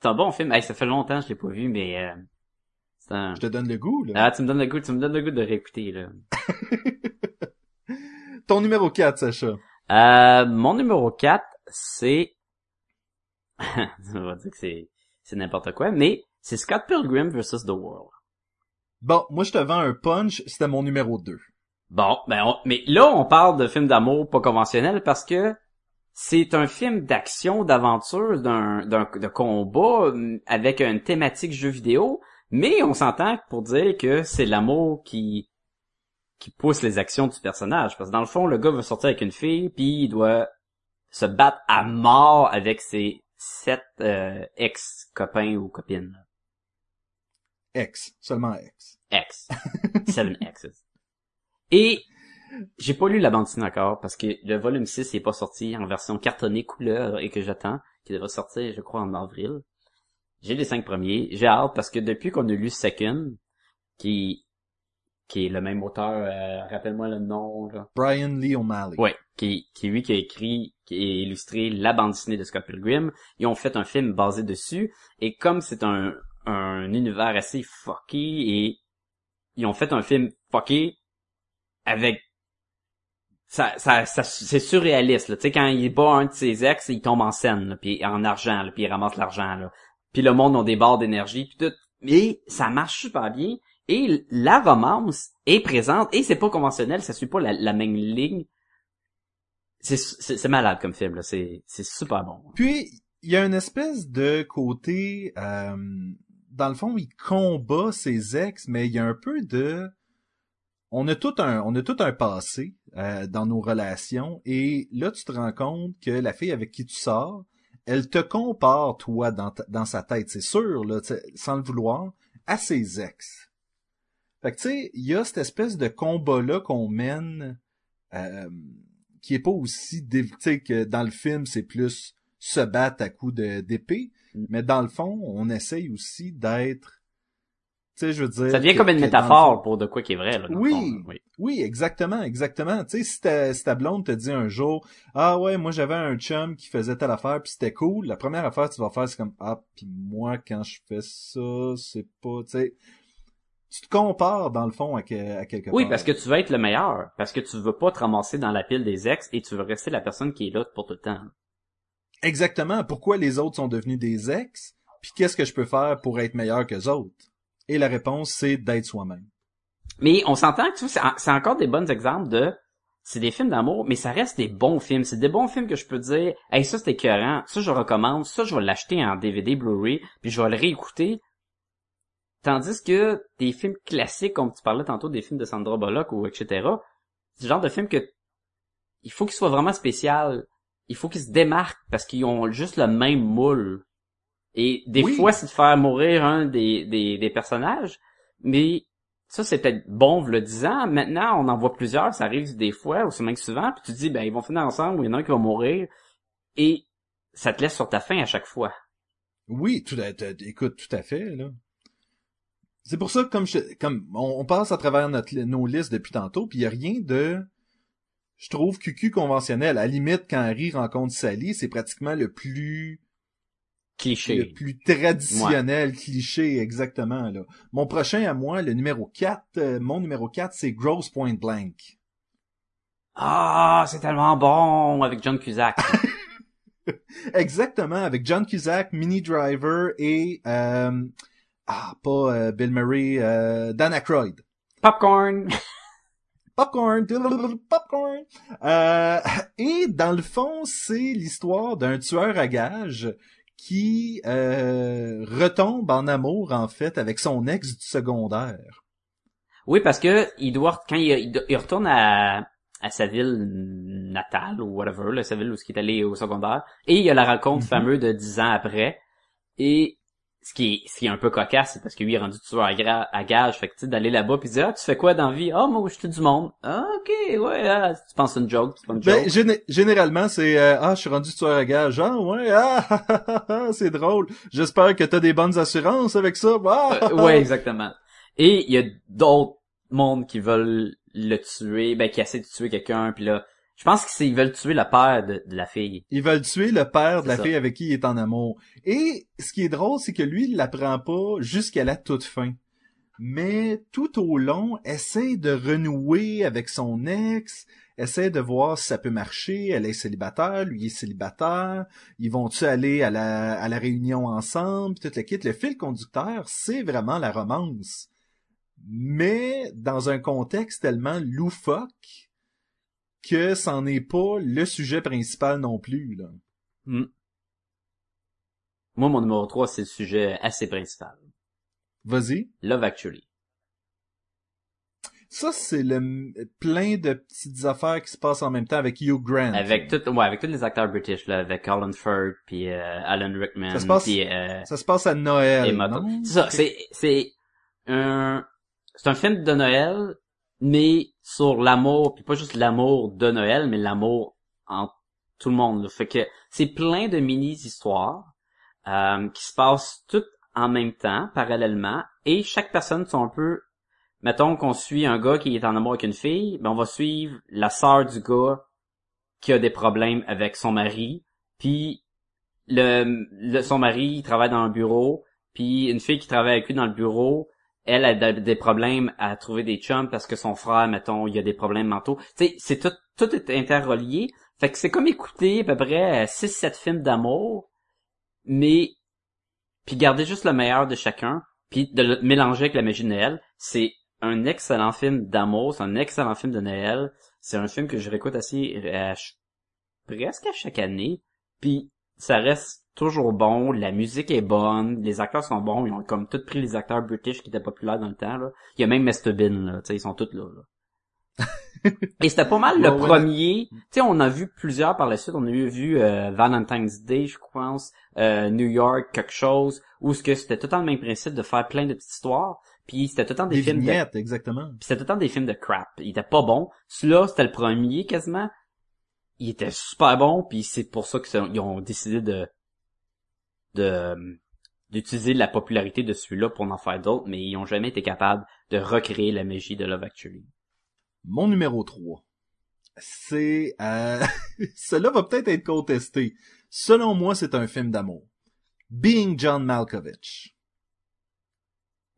C'est un bon film. Hey, ça fait longtemps que je l'ai pas vu, mais... Euh, un... Je te donne le goût, là. Ah, tu me donnes le goût, tu me donnes le goût de réécouter, là. Ton numéro 4, Sacha. Euh, mon numéro 4, c'est... On va dire que c'est, c'est n'importe quoi, mais c'est Scott Pilgrim vs. The World. Bon, moi, je te vends un punch, c'était mon numéro 2. Bon, ben, on- mais là, on parle de film d'amour pas conventionnel parce que c'est un film d'action, d'aventure, d'un, d'un, de combat hum, avec une thématique jeu vidéo, mais on s'entend pour dire que c'est l'amour qui qui pousse les actions du personnage. Parce que dans le fond, le gars veut sortir avec une fille, puis il doit se battre à mort avec ses sept euh, ex-copains ou copines. X, seulement X. X. Seven X's. Et j'ai pas lu la bande dessinée encore parce que le volume 6 n'est pas sorti en version cartonnée couleur et que j'attends, qui devrait sortir, je crois, en avril. J'ai les cinq premiers. J'ai hâte parce que depuis qu'on a lu Second, qui qui est le même auteur, euh, rappelle-moi le nom, là. Brian Lee O'Malley. Ouais, qui, qui lui qui a écrit, qui a illustré la bande dessinée de Scott Pilgrim. Ils ont fait un film basé dessus. Et comme c'est un, un univers assez fucké et ils ont fait un film fucké avec ça, ça, ça c'est surréaliste. Tu sais quand il bat un de ses ex, il tombe en scène, puis en argent, là, puis il ramasse l'argent là. Puis le monde ont des barres d'énergie, puis tout. Mais ça marche super bien. Et la romance est présente et c'est pas conventionnel, ça suit pas la même ligne. C'est malade comme film c'est super bon. Puis, il y a une espèce de côté, euh, dans le fond, il combat ses ex, mais il y a un peu de, on a tout un, on a tout un passé euh, dans nos relations, et là tu te rends compte que la fille avec qui tu sors, elle te compare toi dans, dans sa tête, c'est sûr, là, sans le vouloir, à ses ex. Fait que tu sais, il y a cette espèce de combat là qu'on mène, euh, qui est pas aussi, sais, que dans le film c'est plus se battre à coups d'épée, mm. mais dans le fond, on essaye aussi d'être tu sais, je veux dire. Ça devient comme une métaphore pour de quoi qui est vrai, là. Oui, oui, oui. exactement, exactement. Tu sais, si ta, si ta blonde te dit un jour, ah ouais, moi j'avais un chum qui faisait telle affaire puis c'était cool, la première affaire que tu vas faire, c'est comme, ah, puis moi, quand je fais ça, c'est pas, tu sais, tu te compares dans le fond à, à quelque Oui, parce que tu veux être le meilleur, parce que tu veux pas te ramasser dans la pile des ex et tu veux rester la personne qui est là pour tout le temps. Exactement. Pourquoi les autres sont devenus des ex, puis qu'est-ce que je peux faire pour être meilleur que les autres? Et la réponse, c'est d'être soi-même. Mais on s'entend que c'est encore des bons exemples de c'est des films d'amour, mais ça reste des bons films. C'est des bons films que je peux dire, hey, ça c'est écœurant, ça je recommande, ça je vais l'acheter en DVD Blu-ray, puis je vais le réécouter. Tandis que des films classiques, comme tu parlais tantôt des films de Sandra Bullock ou etc., c'est le genre de film que il faut qu'il soit vraiment spécial. Il faut qu'ils se démarquent parce qu'ils ont juste le même moule. Et des fois, c'est de faire mourir un des, des, des personnages, mais ça, peut-être bon, vous le disant. Maintenant, on en voit plusieurs, ça arrive des fois, ou c'est même souvent, puis tu te dis, ben, ils vont finir ensemble, ou il y en a un qui va mourir, et ça te laisse sur ta fin à chaque fois. Oui, tout à, écoute, tout à fait, là. C'est pour ça que comme je, comme on, passe à travers notre, nos listes depuis tantôt, puis il y a rien de je trouve cucu conventionnel. À la limite, quand Harry rencontre Sally, c'est pratiquement le plus cliché. Le plus traditionnel cliché, exactement. Là. Mon prochain à moi, le numéro 4, euh, mon numéro 4, c'est Gross Point Blank. Ah, c'est tellement bon avec John Cusack. exactement, avec John Cusack, Mini Driver et euh, ah, pas euh, Bill Murray, euh, Dan Aykroyd. Popcorn. popcorn, popcorn. Euh, et dans le fond, c'est l'histoire d'un tueur à gages qui euh, retombe en amour en fait avec son ex du secondaire. Oui, parce que il doit quand il, il retourne à, à sa ville natale ou whatever, là, sa ville où il est allé au secondaire, et il y a la rencontre mm-hmm. fameuse de dix ans après, et ce qui est, ce qui est un peu cocasse, c'est parce que lui est rendu tueur à, à gage, fait que tu sais, d'aller là-bas puis dire, ah, tu fais quoi dans la vie? Ah, oh, moi, je suis du monde. Ah, ok, ouais, ah, tu penses une joke, c'est pas une ben, joke. Ben, généralement, c'est, euh, ah, je suis rendu tueur à gage. Ah, ouais, ah, c'est drôle. J'espère que t'as des bonnes assurances avec ça. Ah, euh, ouais, exactement. Et il y a d'autres mondes qui veulent le tuer, ben, qui essaient de tuer quelqu'un, puis là, je pense qu'ils veulent tuer le père de, la fille. Ils veulent tuer le père de la fille avec qui il est en amour. Et ce qui est drôle, c'est que lui, il l'apprend pas jusqu'à la toute fin. Mais tout au long, essaie de renouer avec son ex, essaie de voir si ça peut marcher. Elle est célibataire, lui est célibataire. Ils vont-tu aller à la, à la réunion ensemble, tout le kit. Le fil conducteur, c'est vraiment la romance. Mais dans un contexte tellement loufoque que c'en est pas le sujet principal non plus, là. Hmm. Moi, mon numéro 3, c'est le sujet assez principal. Vas-y. Love Actually. Ça, c'est le plein de petites affaires qui se passent en même temps avec Hugh Grant. Avec tout, ouais, avec tous les acteurs british, là, avec Colin Firth, puis euh, Alan Rickman, ça se passe, euh, ça se passe à Noël. C'est ça, c'est, c'est un, c'est un film de Noël, mais sur l'amour, puis pas juste l'amour de Noël, mais l'amour en tout le monde. Fait que c'est plein de mini-histoires euh, qui se passent toutes en même temps, parallèlement, et chaque personne sont un peu... Mettons qu'on suit un gars qui est en amour avec une fille, ben on va suivre la sœur du gars qui a des problèmes avec son mari, puis le, son mari il travaille dans un bureau, puis une fille qui travaille avec lui dans le bureau, elle a des problèmes à trouver des chums parce que son frère, mettons, il a des problèmes mentaux. Tu sais, c'est tout, tout est interrelié. Fait que c'est comme écouter à peu près 6-7 films d'amour, mais puis garder juste le meilleur de chacun, puis de le mélanger avec la magie de Noël. C'est un excellent film d'amour, c'est un excellent film de Noël. C'est un film que je réécoute assez euh, presque à chaque année. Puis ça reste toujours bon, la musique est bonne, les acteurs sont bons, ils ont comme tout pris les acteurs british qui étaient populaires dans le temps, là. Il y a même. Bean, là, tu sais, ils sont tous là, là. Et c'était pas mal le Ouais, ouais. premier. Tu sais, on a vu plusieurs par la suite. On a eu vu euh, Valentine's Day, je pense, euh, New York, quelque chose, où ce que c'était tout le temps le même principe de faire plein de petites histoires. Puis c'était tout le temps des, Des films de exactement. puis c'était tout le temps des films de crap. Il était pas bon. Celui-là, c'était le premier quasiment. Il était super bon, puis c'est pour ça qu'ils ont décidé de de d'utiliser la popularité de celui-là pour en faire d'autres, mais ils ont jamais été capables de recréer la magie de Love Actually. Mon numéro 3. C'est... Euh... Cela va peut-être être contesté. Selon moi, c'est un film d'amour. Being John Malkovich.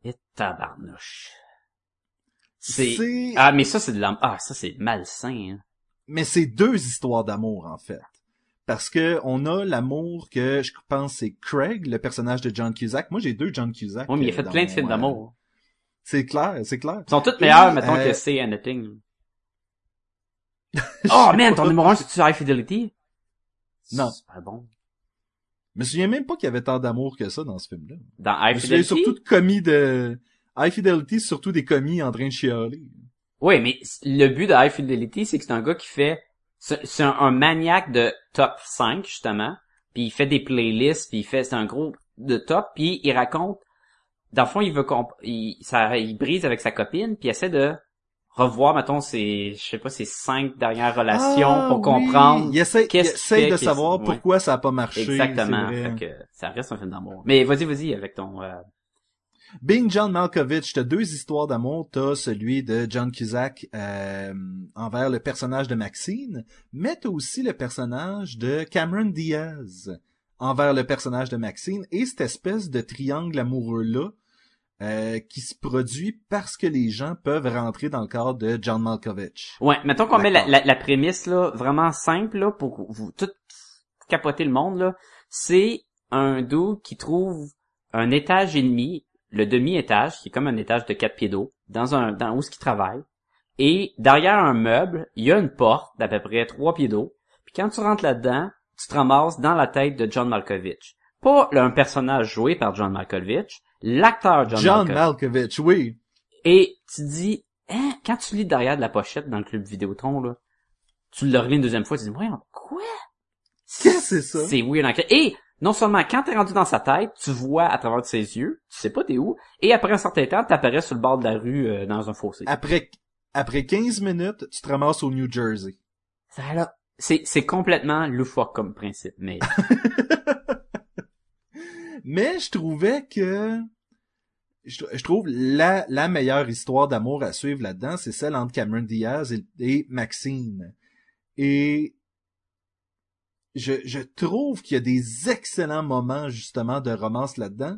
Et tabarnouche. C'est C'est... ah mais ça c'est de la ah ça c'est malsain. Hein. Mais c'est deux histoires d'amour, en fait. Parce que on a l'amour que je pense c'est Craig, le personnage de John Cusack. Moi, j'ai deux John Cusack. Oui, mais il a euh, fait plein de films euh, d'amour. C'est clair, c'est clair. Ils sont tous meilleurs, Et, mettons, euh, que Say Anything. oh man, ton numéro 1 c'est sur High Fidelity? Non. C'est pas bon. Je me souviens même pas qu'il y avait tant d'amour que ça dans ce film-là. Dans High Fidelity? surtout de commis de... High Fidelity, c'est surtout des commis en train de chialer. Oui, mais le but de High Fidelity, c'est que c'est un gars qui fait... C'est un, un maniaque de top 5, justement. Puis il fait des playlists, puis il fait... C'est un gros de top, puis il raconte... Dans le fond, il veut comp... Il, ça, il brise avec sa copine, puis il essaie de revoir, mettons, ses... Je sais pas, ses cinq dernières relations Ah, pour oui. comprendre... Il essaie, il essaie fait de savoir ouais. pourquoi ça a pas marché. Exactement. Fait que ça reste un film d'amour. Mais vas-y, vas-y avec ton... euh, Being John Malkovich, t'as deux histoires d'amour. T'as celui de John Cusack euh, envers le personnage de Maxine, mais t'as aussi le personnage de Cameron Diaz envers le personnage de Maxine et cette espèce de triangle amoureux-là euh, qui se produit parce que les gens peuvent rentrer dans le corps de John Malkovich. Ouais, mettons qu'on met la, la, la prémisse là, vraiment simple là, pour vous tout capoter le monde là. C'est un dude qui trouve un étage et demi, le demi-étage, qui est comme un étage de quatre pieds d'eau, dans un dans où ce qu'il travaille. Et derrière un meuble, il y a une porte d'à peu près trois pieds d'eau. Puis quand tu rentres là-dedans, tu te ramasses dans la tête de John Malkovich. Pas un personnage joué par John Malkovich, l'acteur John, John, Malkovich. Malkovich, oui. Et tu dis, hein, quand tu lis derrière de la pochette dans le club Vidéotron, là, tu le relis une deuxième fois, tu dis, ouais, quoi? Qu'est-ce que c'est ça? C'est weird. Et, non seulement, quand t'es rendu dans sa tête, tu vois à travers ses yeux, tu sais pas t'es où, et après un certain temps, t'apparais sur le bord de la rue, euh, dans un fossé. Après, après 15 minutes, tu te ramasses au New Jersey. Ça, là, c'est, c'est complètement loufoque comme principe, mais, Mais je trouvais que je, je trouve la, la meilleure histoire d'amour à suivre là-dedans, c'est celle entre Cameron Diaz et, et Maxine. Et je, trouve qu'il y a des excellents moments justement de romance là-dedans.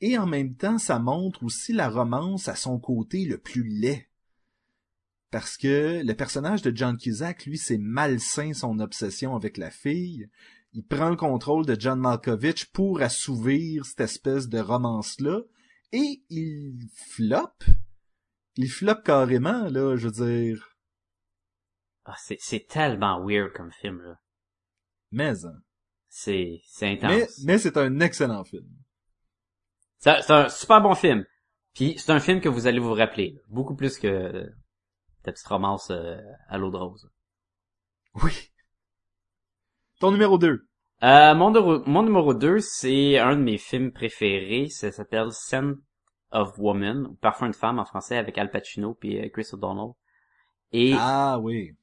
Et en même temps, ça montre aussi la romance à son côté le plus laid. Parce que le personnage de John Cusack, lui, c'est malsain son obsession avec la fille il prend le contrôle de John Malkovich pour assouvir cette espèce de romance-là, et il floppe. Il floppe carrément, là, je veux dire. ah, c'est, c'est tellement weird comme film, là. Mais, hein. C'est, c'est intense. mais, mais c'est un excellent film. C'est, c'est un super bon film. Puis, c'est un film que vous allez vous rappeler, là. beaucoup plus que euh, ta petite romance euh, à l'eau de rose. Oui. Ton numéro 2. Euh, mon, numéro- mon numéro 2, c'est un de mes films préférés. Ça s'appelle Scent of Woman, ou Parfum de femme en français, avec Al Pacino puis euh, Chris O'Donnell. Et Ah oui.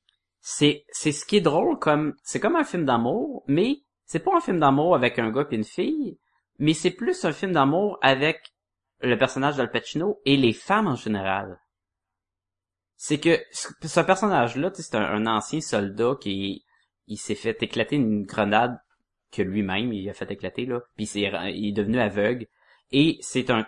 C'est c'est ce qui est drôle, comme c'est comme un film d'amour, mais c'est pas un film d'amour avec un gars et une fille, mais c'est plus un film d'amour avec le personnage d'Al Pacino et les femmes en général. C'est que ce personnage-là, c'est un, ancien soldat qui il s'est fait éclater une grenade que lui-même il a fait éclater là, puis il est devenu aveugle et c'est un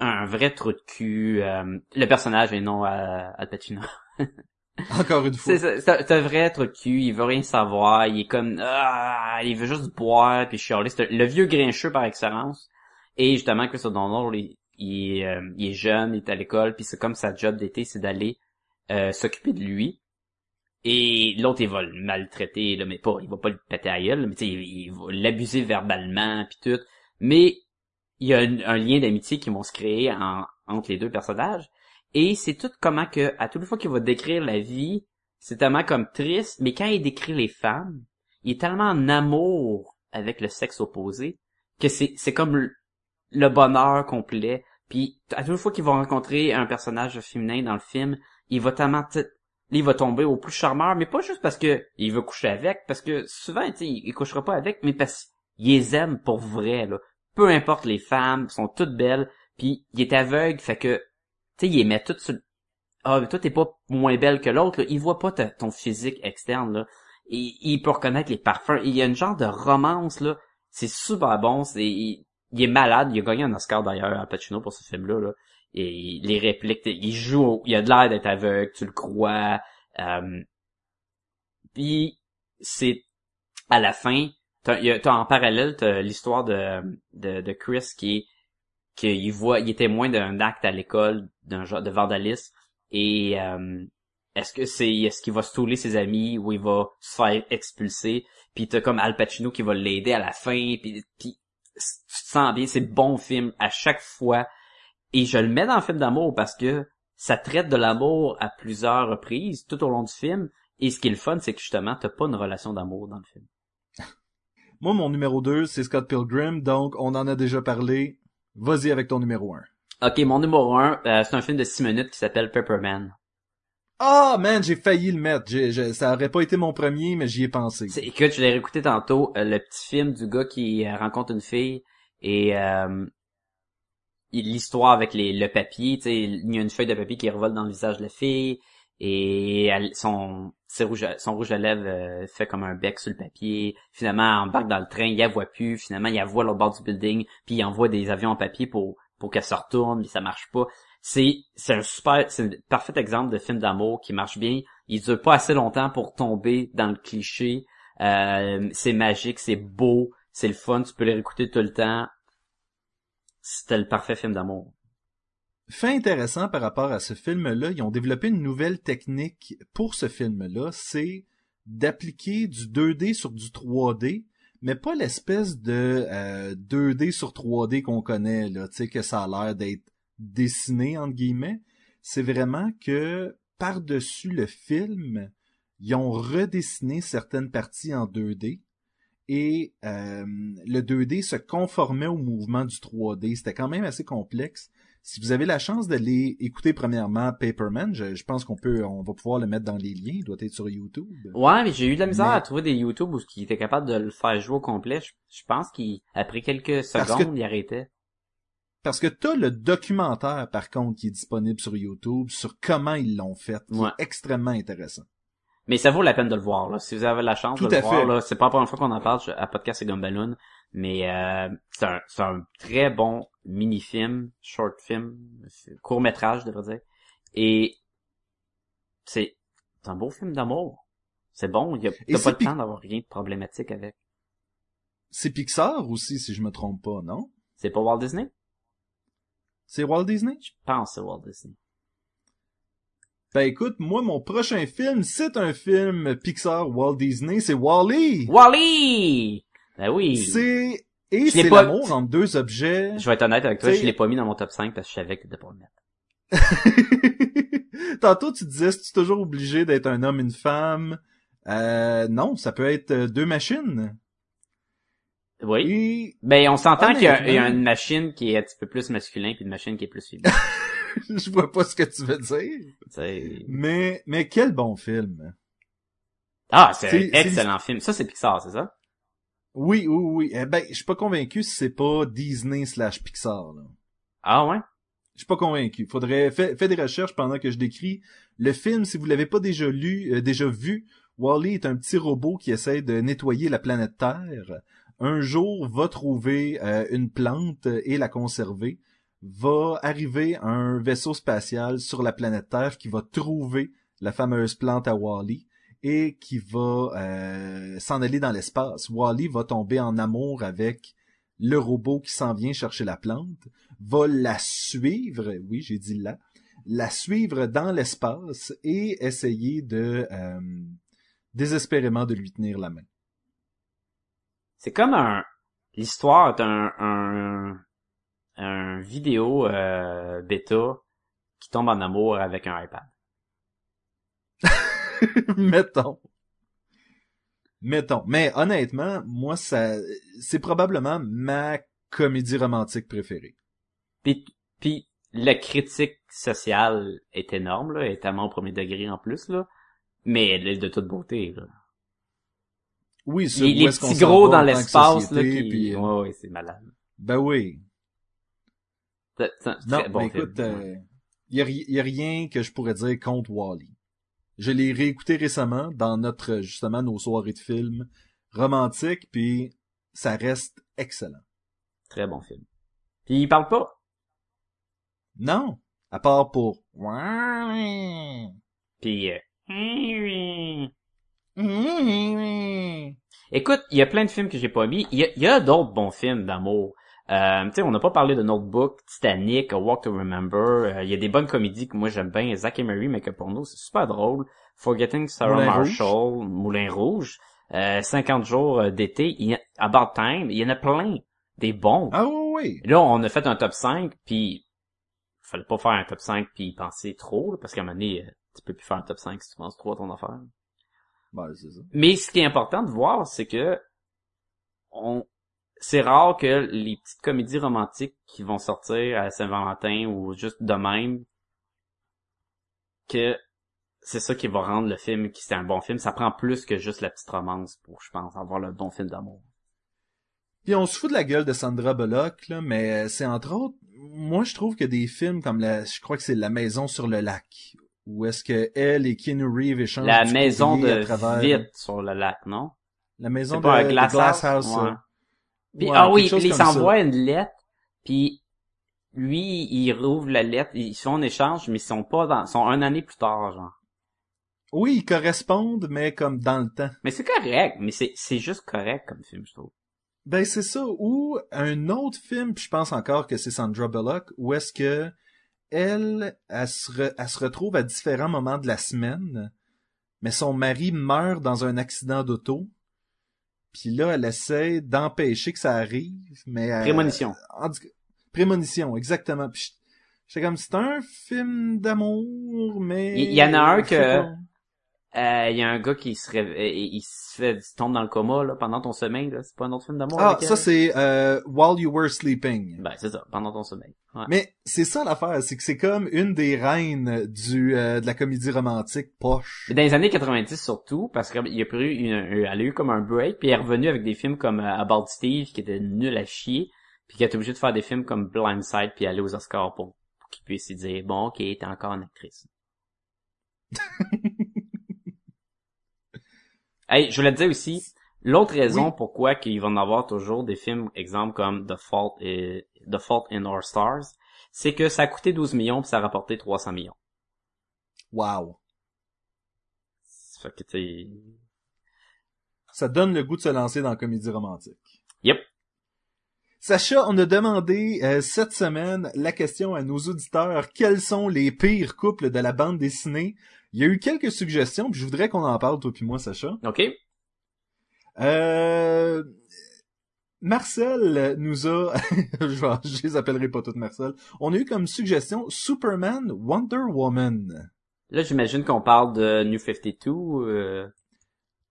un vrai trou de cul. euh, le personnage et non euh, Al Pacino. Encore une fois. C'est ça, c'est un- un vrai truc cul, il veut rien savoir, il est comme ah, il veut juste boire puis chialer, c'est le vieux grincheux par excellence. Et justement Chris O'Donnell, il, il, est, euh, il est jeune, il est à l'école, puis c'est comme sa job d'été, c'est d'aller euh, s'occuper de lui. Et l'autre, il va le maltraiter, là, mais pas, il va pas le péter à gueule, mais il, il va l'abuser verbalement, puis tout. Mais il y a un, lien d'amitié qui vont se créer entre les deux personnages. Et c'est tout comment que, à toute fois qu'il va décrire la vie, c'est tellement comme triste, mais quand il décrit les femmes, il est tellement en amour avec le sexe opposé que c'est, c'est comme le, bonheur complet. Puis à toute fois qu'il va rencontrer un personnage féminin dans le film, il va tellement il va tomber au plus charmeur, mais pas juste parce que il veut coucher avec, parce que souvent, tu il couchera pas avec, mais parce qu'il les aime pour vrai, là peu importe les femmes, sont toutes belles, puis il est aveugle, fait que, sais, il met tout sur... Ah, mais toi, t'es pas moins belle que l'autre, il voit pas ton physique externe, là. Et, il peut reconnaître les parfums. Il y a une genre de romance, là. C'est super bon, c'est... Il, est malade, il a gagné un Oscar d'ailleurs à Pacino pour ce film-là, là. Et les répliques, il joue, il a de l'air d'être aveugle, tu le crois. Euh, puis c'est à la fin, T'as, en parallèle, t'as l'histoire de, de, de Chris qui qu'il voit, il est témoin d'un acte à l'école, d'un genre de vandalisme, et euh, est-ce que c'est, est-ce qu'il va stouler ses amis ou il va se faire expulser, puis t'as comme Al Pacino qui va l'aider à la fin, puis, tu te sens bien, c'est bon film à chaque fois, et je le mets dans le film d'amour parce que ça traite de l'amour à plusieurs reprises tout au long du film, et ce qui est le fun, c'est que justement, t'as pas une relation d'amour dans le film. Moi, mon numéro 2, c'est Scott Pilgrim, donc on en a déjà parlé. Vas-y avec ton numéro 1. Ok, mon numéro 1, euh, c'est un film de 6 minutes qui s'appelle Pepperman. Ah, man, j'ai failli le mettre. ça aurait pas été mon premier, mais j'y ai pensé. C'est, écoute, je l'ai réécouté tantôt, euh, le petit film du gars qui euh, rencontre une fille et l'histoire avec les, le papier, tu sais, il y a une feuille de papier qui revole dans le visage de la fille et son rouge son rouge à lèvres euh, fait comme un bec sur le papier. Finalement, elle embarque dans le train, il la voit plus. Finalement, il la voit au bord du building, puis il envoie des avions en papier pour pour qu'elle se retourne, mais ça marche pas. C'est c'est un super c'est un parfait exemple de film d'amour qui marche bien. Il dure pas assez longtemps pour tomber dans le cliché. Euh, c'est magique, c'est beau, c'est le fun, tu peux les réécouter tout le temps. C'était le parfait film d'amour. Fait intéressant par rapport à ce film-là, ils ont développé une nouvelle technique pour ce film-là, c'est d'appliquer du 2D sur du 3D, mais pas l'espèce de 2D euh, sur 3D qu'on connaît, là, tu sais, que ça a l'air d'être dessiné, entre guillemets. C'est vraiment que par-dessus le film, ils ont redessiné certaines parties en 2D et euh, le 2D se conformait au mouvement du 3D. C'était quand même assez complexe. Si vous avez la chance d'aller écouter premièrement Paperman, je, pense qu'on peut, on va pouvoir le mettre dans les liens. Il doit être sur YouTube. Ouais, mais j'ai eu de la misère à trouver des YouTube où qui était capable de le faire jouer au complet. Je, pense qu'après quelques secondes, il arrêtait. Parce que t'as le documentaire, par contre, qui est disponible sur YouTube sur comment ils l'ont fait. Qui est extrêmement intéressant. Mais ça vaut la peine de le voir, là. Si vous avez la chance de le voir, là. C'est pas la première fois qu'on en parle à Podcast et Gumballoon. Mais, euh, c'est un, un très bon mini-film, short film, court métrage, je devrais dire. Et c'est un beau film d'amour. C'est bon, il y a pas le temps d'avoir rien de problématique avec. C'est Pixar aussi, si je me trompe pas, non? C'est pas Walt Disney? C'est Walt Disney? Je pense que c'est Walt Disney. Ben écoute, moi mon prochain film, c'est un film Pixar Walt Disney, c'est Wally. Wally. Ben oui. C'est et c'est l'amour entre deux objets. Je vais être honnête avec toi, je l'ai pas mis dans mon top 5 parce que je savais que t'étais pas le mettre. Tantôt, tu disais, tu es toujours obligé d'être un homme, une femme? Euh, non, ça peut être euh, deux machines. Oui. Ben, on s'entend qu'il y, a une machine qui est un petit peu plus masculin puis une machine qui est plus féminine. je vois pas ce que tu veux dire. Mais, mais quel bon film. Ah, c'est un excellent film. Ça, c'est Pixar, c'est ça? Oui, oui, oui. Eh ben, je suis pas convaincu si c'est pas Disney slash Pixar. Là. Ah ouais? Je suis pas convaincu. Faudrait faire des recherches pendant que je décris le film. Si vous l'avez pas déjà lu, euh, déjà vu, Wally est un petit robot qui essaie de nettoyer la planète Terre. Un jour, va trouver euh, une plante et la conserver. Va arriver un vaisseau spatial sur la planète Terre qui va trouver la fameuse plante à Wally et qui va euh, s'en aller dans l'espace. Wally va tomber en amour avec le robot qui s'en vient chercher la plante, va la suivre, oui, j'ai dit là, la suivre dans l'espace et essayer de euh, désespérément de lui tenir la main. C'est comme un l'histoire est un un, un vidéo euh, bêta qui tombe en amour avec un iPad. Mettons. Mettons. Mais honnêtement, moi, ça, c'est probablement ma comédie romantique préférée. Puis, puis la critique sociale est énorme, là, est tellement au premier degré en plus, là. Mais elle est de toute beauté, là. Oui, les, les petits gros dans l'espace, là, qui... Puis, euh, ouais, ouais, c'est malade. Ben oui. C'est c'est un Non, bon film. écoute, euh, y, a, y a rien que je pourrais dire contre Wally. Je l'ai réécouté récemment dans notre, justement, nos soirées de films romantiques, puis ça reste excellent. Très bon film. Puis il parle pas? Non, à part pour... Puis euh, Écoute, il y a plein de films que j'ai pas mis. Il y a, il y a d'autres bons films d'amour. Euh, tu sais, on n'a pas parlé de Notebook, Titanic, A Walk to Remember. Euh, Il y a des bonnes comédies que moi j'aime bien. Zack et Mary, mais que pour nous, c'est super drôle. Forgetting Sarah Moulin Marshall, Moulin Rouge. Euh, 50 jours euh, d'été. About Time. Il y en a plein. Des bons. Ah oui, oui. Là, on a fait un top 5, puis fallait pas faire un top 5 puis y penser trop, là, parce qu'à un moment donné, euh, tu peux plus faire un top 5 si tu penses trop à ton affaire. Ben, c'est ça. Mais ce qui est important de voir, c'est que on c'est rare que les petites comédies romantiques qui vont sortir à Saint-Valentin ou juste de même que c'est ça qui va rendre le film qui c'est un bon film. Ça prend plus que juste la petite romance pour, je pense, avoir le bon film d'amour. Puis on se fout de la gueule de Sandra Bullock, là, mais c'est entre autres, moi je trouve que des films comme la, je crois que c'est La Maison sur le lac, où est-ce que elle et Keanu Reeves échangent La maison de travers... vide sur le lac, non? La maison de, pas un de Glass House? House. Ouais. Ça. Puis, Ouais, ah oui, puis il s'envoie une lettre, puis lui, il rouvre la lettre, ils sont en échange, mais ils sont pas dans, ils sont un année plus tard, genre. Oui, ils correspondent, mais comme dans le temps. Mais c'est correct, mais c'est, c'est juste correct comme film, je trouve. Ben c'est ça. Ou un autre film, puis je pense encore que c'est Sandra Bullock, où est-ce que elle, elle se, re- elle se retrouve à différents moments de la semaine, mais son mari meurt dans un accident d'auto. Puis là, elle essaie d'empêcher que ça arrive, mais elle- Prémonition. en tout cas, prémonition, exactement. Puis j'étais comme c'est un film d'amour, mais Il- y en a un sais Euh, il y a un gars qui se réveille, il se fait, il tombe dans le coma, là, pendant ton sommeil, là. C'est pas un autre film d'amour? Ah, ça c'est euh, While You Were Sleeping. Ben, c'est ça, pendant ton sommeil. Ouais. Mais c'est ça l'affaire, c'est que c'est comme une des reines du euh, de la comédie romantique poche. Dans les années 90 surtout, parce qu'il a pris une, une- elle a eu comme un break, puis elle est revenue avec des films comme euh, About Steve, qui était nul à chier, puis qui a été obligé de faire des films comme Blindside, puis aller aux Oscars pour, pour qu'il puisse y dire, bon, ok, t'es encore une actrice. hey, je voulais te dire aussi, l'autre raison Oui. pourquoi qu'il va en avoir toujours des films, exemple comme The Fault, et, The Fault in Our Stars, c'est que ça a coûté 12 millions, puis ça a rapporté 300 millions. Wow. Ça fait que, sais, Ça donne le goût de se lancer dans la comédie romantique. Yep. Sacha, on a demandé euh, cette semaine la question à nos auditeurs quels sont les pires couples de la bande dessinée? Il y a eu quelques suggestions, puis je voudrais qu'on en parle toi puis moi, Sacha. ok? Euh... Marcel nous a, je, les appellerai pas toutes Marcel. On a eu comme suggestion Superman, Wonder Woman. Là, j'imagine qu'on parle de New 52, euh,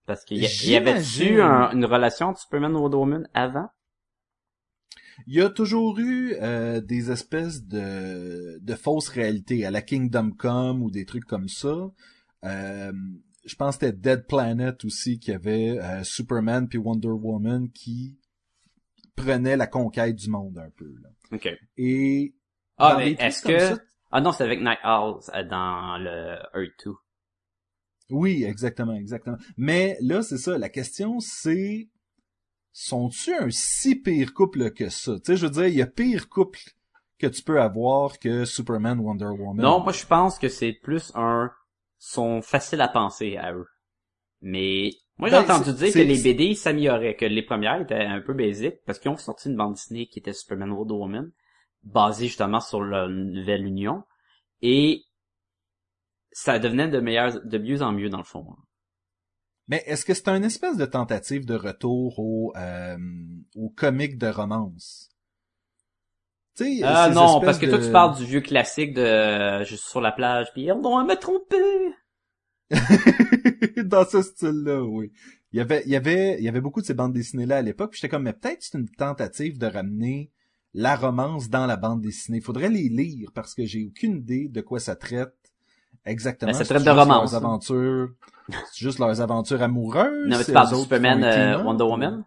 parce qu'il y, y avait-tu un- une relation entre Superman Wonder Woman avant? Il y a toujours eu euh, des espèces de, de fausses réalités à la Kingdom Come ou des trucs comme ça. Euh, je pense que c'était Dead Planet aussi qui avait euh, Superman puis Wonder Woman qui prenaient la conquête du monde un peu. Là. Ok. Et Ah, mais est-ce que... ça- Ah non, c'est avec Night Owls euh, dans le Earth 2. Oui, exactement, exactement. Mais là, c'est ça. La question, c'est sont-tu un si pire couple que ça? Tu sais, je veux dire, il y a pire couple que tu peux avoir que Superman, Wonder Woman. Non, moi je pense que c'est plus un... sont faciles à penser à eux. Mais moi j'ai Ben, entendu dire que les BD s'amélioraient, que les premières étaient un peu basiques, parce qu'ils ont sorti une bande dessinée qui était Superman Wonder Woman, basée justement sur la nouvelle union. et ça devenait de meilleurs, de mieux en mieux dans le fond. Mais est-ce que c'est un espèce de tentative de retour au, euh, au comique de romance? Tu sais, euh, non, parce que toi tu parles du vieux classique de euh, juste sur la plage puis on doit me tromper. Dans ce style-là, oui. Il y avait, il y avait, il y avait beaucoup de ces bandes dessinées-là à l'époque. J'étais comme, mais peut-être c'est une tentative de ramener la romance dans la bande dessinée. Il faudrait les lire parce que j'ai aucune idée de quoi ça traite exactement. Ben, ça traite de romance. Leurs aventures, c'est juste leurs aventures amoureuses. Non, mais tu parles de Superman, euh, Wonder Woman?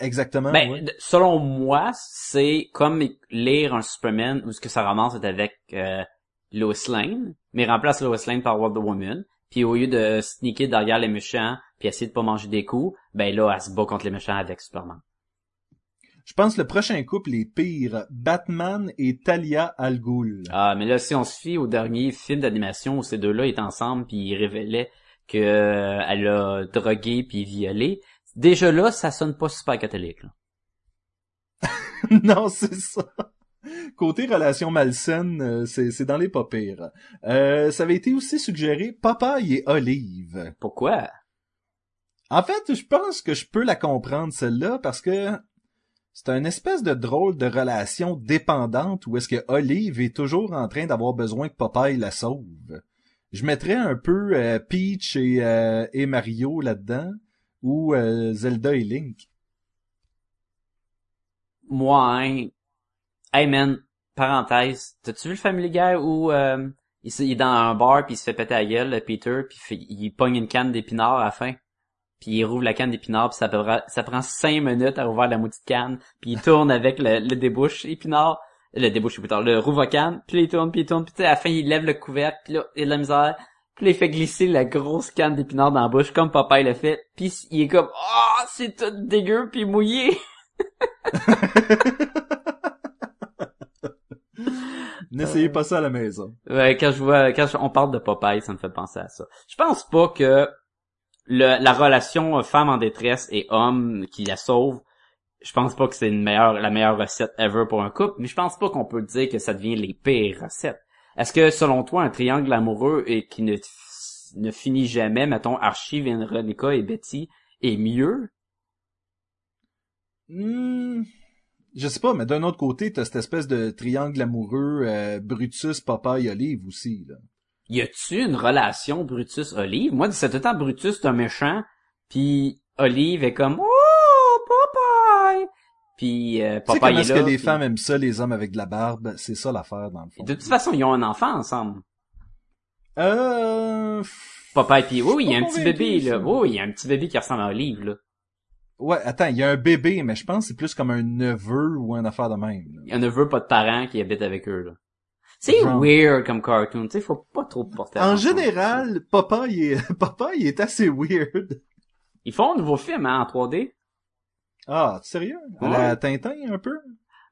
Exactement. Ben, selon moi, c'est comme lire un Superman où ce que sa romance est avec euh, Lois Lane, mais remplace Lois Lane par Wonder Woman. Puis au lieu de sneaker derrière les méchants puis essayer de pas manger des coups, ben là, elle se bat contre les méchants avec Superman. Je pense que le prochain couple est pire. Batman et Talia Al Ghul. Ah, mais là, si on se fie au dernier film d'animation où ces deux-là étaient ensemble puis ils révélaient qu'elle euh, a drogué puis violé, déjà là, ça sonne pas super catholique. non, c'est ça. Côté relation malsaine, euh, c'est dans les pas pires. Euh, ça avait été aussi suggéré Papaye et Olive. Pourquoi? En fait, je pense que je peux la comprendre celle-là parce que c'est une espèce de drôle de relation dépendante où est-ce que Olive est toujours en train d'avoir besoin que Popeye la sauve. Je mettrais un peu euh, Peach et, et Mario là-dedans ou Zelda et Link. Moi, Hey man, parenthèse, t'as-tu vu le Family Guy où euh, il, est dans un bar puis il se fait péter la gueule, le Peter, puis il, pogne une canne d'épinards à la fin? Puis il rouvre la canne d'épinards, puis ça, prend, ça prend cinq minutes à rouvrir la de canne, puis il tourne avec le, le débouche épinard, le débouche épinard, le rouvre canne, puis il tourne, puis il tourne, puis à la fin il lève le couvercle, puis là il a de la misère, puis il fait glisser la grosse canne d'épinards dans la bouche comme papa il l'a fait, puis il est comme oh c'est tout dégueu puis mouillé. N'essayez pas ça à la maison. Ouais, quand je vois, quand on parle de Popeye, ça me fait penser à ça. Je pense pas que la relation femme en détresse et homme qui la sauve, je pense pas que c'est la meilleure recette ever pour un couple, mais je pense pas qu'on peut dire que ça devient les pires recettes. Est-ce que, selon toi, un triangle amoureux et qui ne, ne finit jamais, mettons, Archie, Véronica et Betty, est mieux? Hmm je sais pas, mais d'un autre côté, t'as cette espèce de triangle amoureux euh, Brutus, Papa et Olive aussi, là. Y a-tu une relation Brutus-Olive? Moi, c'est tout le temps Brutus, c'est un méchant, puis Olive est comme « Oh, Popeye! » Puis euh, Popeye est, est là. est-ce que les femmes aiment ça, les hommes avec de la barbe? C'est ça l'affaire, dans le fond. De toute façon, ils ont un enfant ensemble. Euh... Popeye puis oui, il y a un petit bébé, là. Oui, il y a un petit bébé qui ressemble à Olive, là. Ouais, attends, il y a un bébé, mais je pense que c'est plus comme un neveu ou un affaire de même. A un neveu, pas de parents, qui habite avec eux, là. C'est weird comme cartoon, tu sais, faut pas trop porter En général, papa, il est, papa, il est assez weird. Ils font un nouveau film, hein, en 3D. Ah, sérieux? À la Tintin, un peu?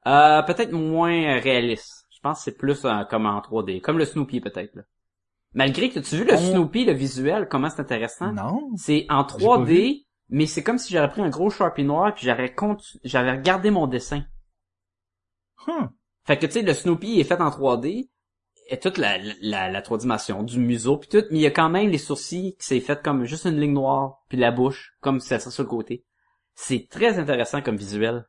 Euh, peut-être moins réaliste. Je pense que c'est plus euh, comme en 3D. Comme le Snoopy, peut-être, là. Malgré que tu as vu le Snoopy, le visuel, comment c'est intéressant? Non. C'est en 3D, mais c'est comme si j'avais pris un gros Sharpie noir puis j'avais j'avais regardé mon dessin. Fait que tu sais le Snoopy est fait en 3D et toute la, la, la trois dimensions du museau puis tout, mais il y a quand même les sourcils qui s'est fait comme juste une ligne noire puis la bouche comme ça sur le côté. C'est très intéressant comme visuel.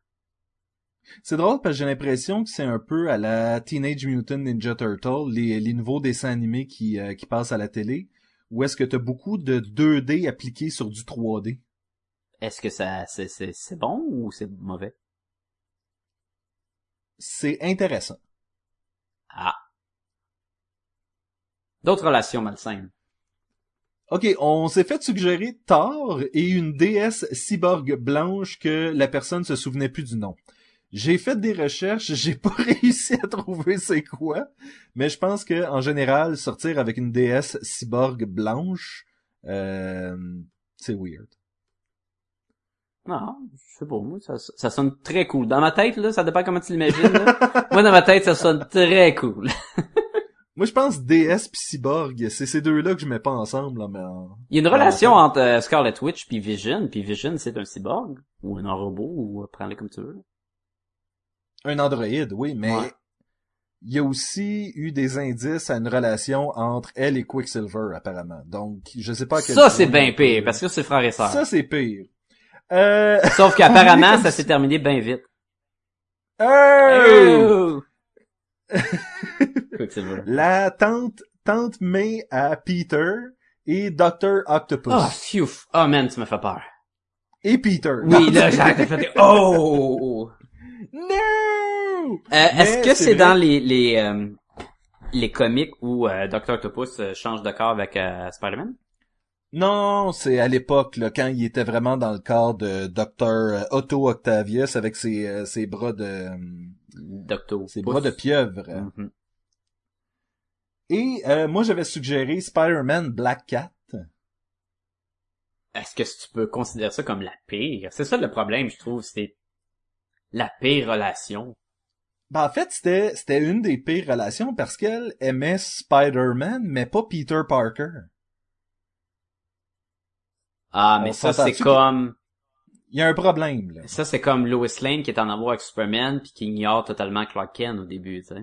C'est drôle parce que j'ai l'impression que c'est un peu à la Teenage Mutant Ninja Turtle, les, les nouveaux dessins animés qui, euh, qui passent à la télé, où est-ce que t'as beaucoup de 2D appliqués sur du 3D. Est-ce que ça c'est, c'est, c'est bon ou c'est mauvais? C'est intéressant. Ah. D'autres relations malsaines. Ok, on s'est fait suggérer Thor et une déesse cyborg blanche que la personne se souvenait plus du nom. J'ai fait des recherches, j'ai pas réussi à trouver c'est quoi, mais je pense que en général sortir avec une déesse cyborg blanche, euh, c'est weird. Non, je sais pas, moi, ça, ça sonne très cool. Dans ma tête, là, ça dépend comment tu l'imagines, moi, dans ma tête, ça sonne très cool. moi, je pense DS pis Cyborg, c'est ces deux-là que je mets pas ensemble, là, mais... Il y a une relation entre euh, Scarlet Witch puis Vision, puis Vision, c'est un cyborg, ou un robot, ou euh, prends-le comme tu veux. Un androïde, oui, mais... il y a aussi eu des indices à une relation entre elle et Quicksilver, apparemment. Donc, je sais pas à quel Ça, c'est bien pire, parce que c'est frère et sœur. Ça, c'est pire. Euh... Sauf qu'apparemment, ça s'est terminé bien vite. Quicksilver. La tante, tante May à Peter et Dr. Octopus. Oh, phew. Oh, man, tu me fais peur. Et Peter. Oui, là, j'ai des... Oh! No! Euh, Est-ce que c'est dans les les euh, les comics où euh, Dr. Octopus euh, change de corps avec euh, Spider-Man? Non, c'est à l'époque, là, quand il était vraiment dans le corps de Dr. Otto Octavius avec ses, euh, ses bras de, euh, Doctor. ses bras de pieuvre. Mhm. Et, euh, moi, j'avais suggéré Spider-Man Black Cat. Est-ce que tu peux considérer ça comme la pire? C'est ça le problème, je trouve, c'est la pire relation. Ben, en fait, c'était, c'était une des pires relations parce qu'elle aimait Spider-Man, mais pas Peter Parker. Ah, mais On ça, c'est comme... Il y a un problème, là. Ça, c'est comme Lois Lane qui est en amour avec Superman puis qui ignore totalement Clark Kent au début, tu sais.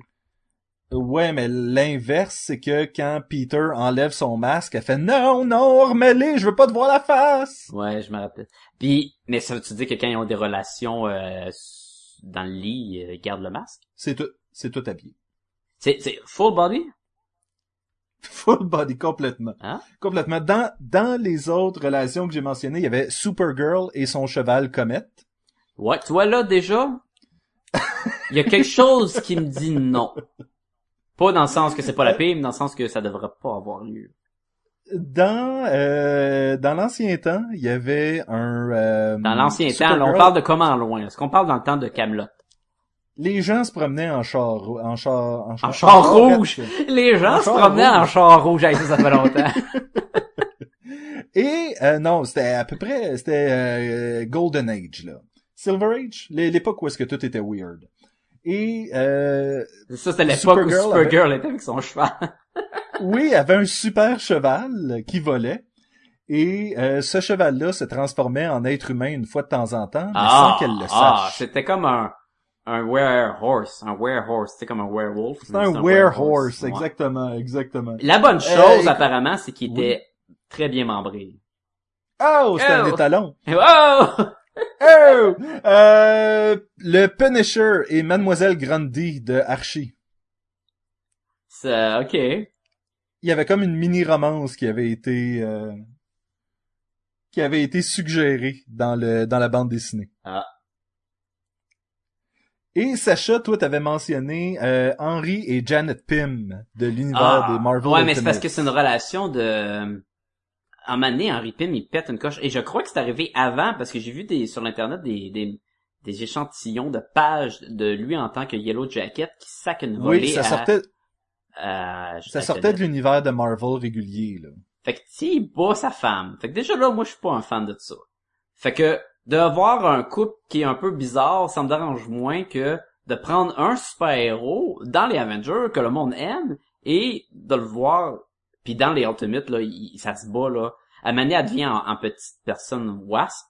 Ouais, mais l'inverse, c'est que quand Peter enlève son masque, elle fait non, non, remets-les, je veux pas te voir la face. Ouais, je me rappelle. Puis, mais ça veut-tu dire que quand ils ont des relations euh, dans le lit, ils gardent le masque? C'est tout, c'est tout habillé. C'est, c'est full body? Full body, complètement. Hein? Complètement. Dans, dans les autres relations que j'ai mentionnées, il y avait Supergirl et son cheval Comet. Ouais, tu vois là déjà, il y a quelque chose qui me dit non. Pas dans le sens que c'est pas la pire, mais dans le sens que ça devrait pas avoir lieu. Dans, euh, dans l'ancien temps, il y avait un... euh, Dans l'ancien temps, là, on parle de comment loin? Est-ce qu'on parle dans le temps de Camelot? Les gens se promenaient en char, en char, en char, En char rouge! Les gens En se promenaient en char rouge, Hey, ça, ça fait longtemps. Et euh, non, c'était à peu près, c'était euh, Golden Age là, Silver Age, l'é- l'époque où est-ce que tout était weird. Et euh, ça, c'était l'époque où Supergirl était avec son cheval. oui, avait un super cheval qui volait. Et euh, ce cheval-là se transformait en être humain une fois de temps en temps, mais sans qu'elle le ah, sache. c'était comme un, un werehorse, un werehorse, c'était comme un werewolf. C'est un werehorse, exactement, exactement. La bonne chose, Euh, apparemment, c'est qu'il oui. était très bien membré. Oh, c'est un Oh! étalon. Oh! Oh! Euh, le Punisher et Mademoiselle Grundy de Archie. C'est, ok. il y avait comme une mini romance qui avait été euh, qui avait été suggérée dans le dans la bande dessinée. Ah. Et Sacha, toi, t'avais mentionné euh, Henry et Janet Pym de l'univers Ah, des Marvel. ouais, mais c'est parce que c'est une relation de... À un moment donné, Henry Pym, il pète une coche. Et je crois que c'est arrivé avant, parce que j'ai vu des sur l'internet des, des, des échantillons de pages de lui en tant que Yellow Jacket qui sac une volée Oui, ça à- sortait à- ça à sortait de l'univers de Marvel régulier là. Fait que s'il bat sa femme. Fait que déjà là, moi je suis pas un fan de ça. Fait que de voir un couple qui est un peu bizarre, ça me dérange moins que de prendre un super-héros dans les Avengers que le monde aime et de le voir puis dans les Ultimates là, il- ça se bat là. À manière elle devient en, petite personne wasp.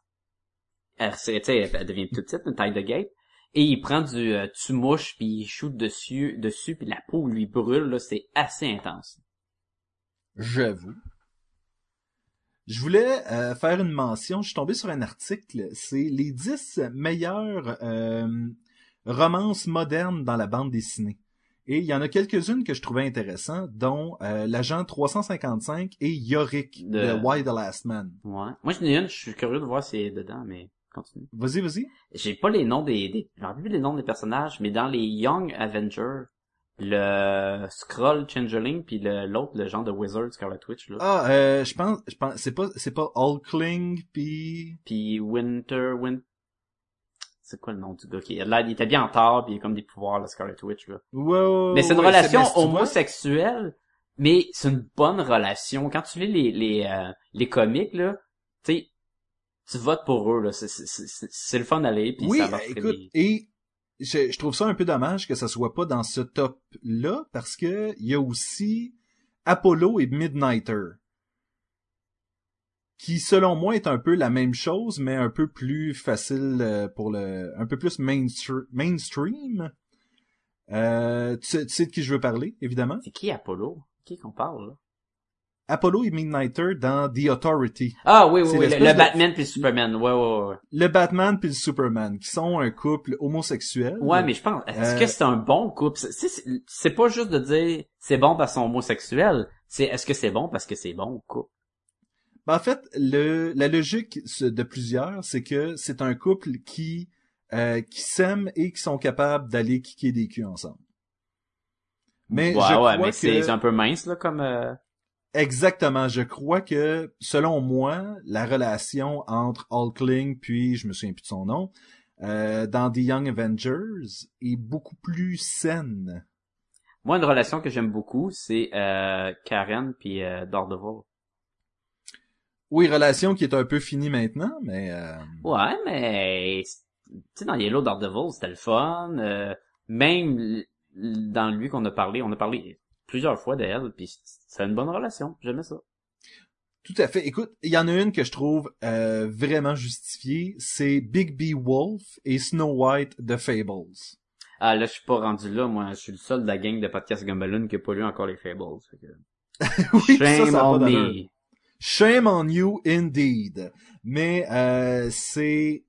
Elle, tu elle devient toute petite, une taille de guêpe. Et il prend du euh, tu-mouche puis il shoot dessus, dessus puis la peau lui brûle là, c'est assez intense. J'avoue. Je voulais euh, faire une mention. Je suis tombé sur un article. C'est les 10 meilleures euh, romances modernes dans la bande dessinée. Et il y en a quelques-unes que je trouvais intéressantes, dont euh, l'agent 355 et Yorick de... De- Why the Last Man. Ouais. Moi j'en ai une, je suis curieux de voir si elle est dedans, mais continue. Vas-y, vas-y. J'ai pas les noms des, des j'ai plus les noms des personnages, mais dans les Young Avengers, le Skrull Changeling puis le l'autre le genre de Wizard Scarlet Witch là, Ah, euh, je pense, je pense, c'est pas, c'est pas Hulkling puis. puis Winter Win c'est quoi le nom du gars qui là il était bien en tard puis il a comme des pouvoirs le Scarlet Witch là. Mais c'est une ouais, relation homosexuelle, mais c'est une bonne relation. Quand tu lis les les euh, les comics là, tu sais tu votes pour eux là, c'est c'est c'est c'est le fun d'aller puis Oui, ça va écoute, et je, je trouve ça un peu dommage que ça soit pas dans ce top-là, parce que il y a aussi Apollo et Midnighter, qui selon moi est un peu la même chose, mais un peu plus facile euh, pour le, un peu plus mainstr- mainstream. Euh, tu, tu sais de qui je veux parler, évidemment. C'est qui Apollo? Qui qu'on parle, là? Apollo et Midnighter dans The Authority. Ah oui, oui, oui, le, l'espèce le de- Batman puis le Superman, ouais, ouais, ouais. Le Batman puis le Superman, qui sont un couple homosexuel. Ouais, mais je pense, est-ce Euh, que c'est un bon couple? C'est- pas juste de dire c'est bon parce qu'ils sont homosexuels, c'est est-ce que c'est bon parce que c'est bon couple? Ben, en fait, le, la logique de plusieurs, c'est que c'est un couple qui euh, qui s'aiment et qui sont capables d'aller kicker des culs ensemble. Mais ouais, je ouais, crois mais que c'est un peu mince, là, comme, euh, exactement, je crois que selon moi, la relation entre Hulkling puis je me souviens plus de son nom euh, dans The Young Avengers est beaucoup plus saine. moi, une relation que j'aime beaucoup, c'est, euh, Karen puis euh, Daredevil. Oui, relation qui est un peu finie maintenant, mais euh, Ouais, mais, tu sais, dans Yellow Daredevil, c'était le fun, euh, même dans lui qu'on a parlé, on a parlé plusieurs fois d'elle, puis c'est une bonne relation, j'aimais ça. Tout à fait. Écoute, il y en a une que je trouve euh, vraiment justifiée, c'est Big B Wolf et Snow White de Fables. Ah, là, je suis pas rendu là, moi, je suis le seul de la gang de podcast Gumballoon qui a pas lu encore les Fables. que- oui, Shame ça on me. Shame on you indeed. Mais euh, c'est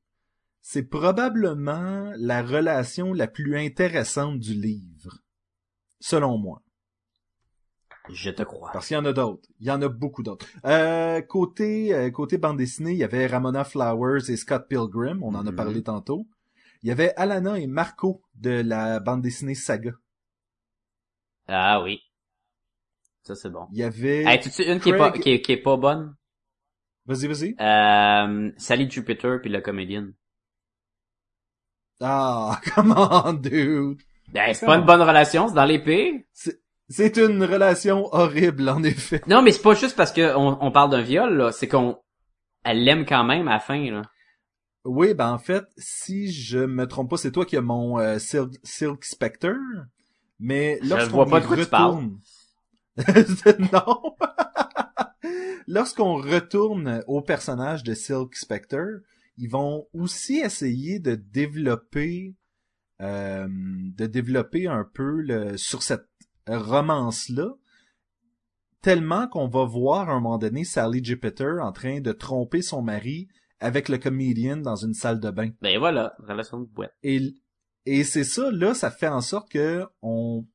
c'est probablement la relation la plus intéressante du livre, selon moi. Je te crois. Parce qu'il y en a d'autres. Il y en a beaucoup d'autres. Euh, côté euh, côté bande dessinée, il y avait Ramona Flowers et Scott Pilgrim, on en a Mhm. parlé tantôt. Il y avait Alana et Marco de la bande dessinée Saga. Ah oui. Ça, c'est bon. Il y avait Hey, tu sais une qui est, pas, qui, est, qui est pas bonne? Vas-y, vas-y. Euh, Sally Jupiter puis la comédienne. Ah, come on, dude. Ben, c'est pas une bonne relation, c'est dans l'épée. C'est une relation horrible, en effet. Non, mais c'est pas juste parce que on, parle d'un viol, là. C'est qu'on, elle l'aime quand même à la fin, là. Oui, ben en fait, si je me trompe pas, c'est toi qui as mon euh, Silk, Silk Spectre. Mais lorsqu'on retourne... non! Lorsqu'on retourne au personnage de Silk Spectre, ils vont aussi essayer de développer euh, de développer un peu le, sur cette romance-là, tellement qu'on va voir à un moment donné Sally Jupiter en train de tromper son mari avec le comédien dans une salle de bain. Ben voilà, relation de boîte. Et, et c'est ça, là, ça fait en sorte que on,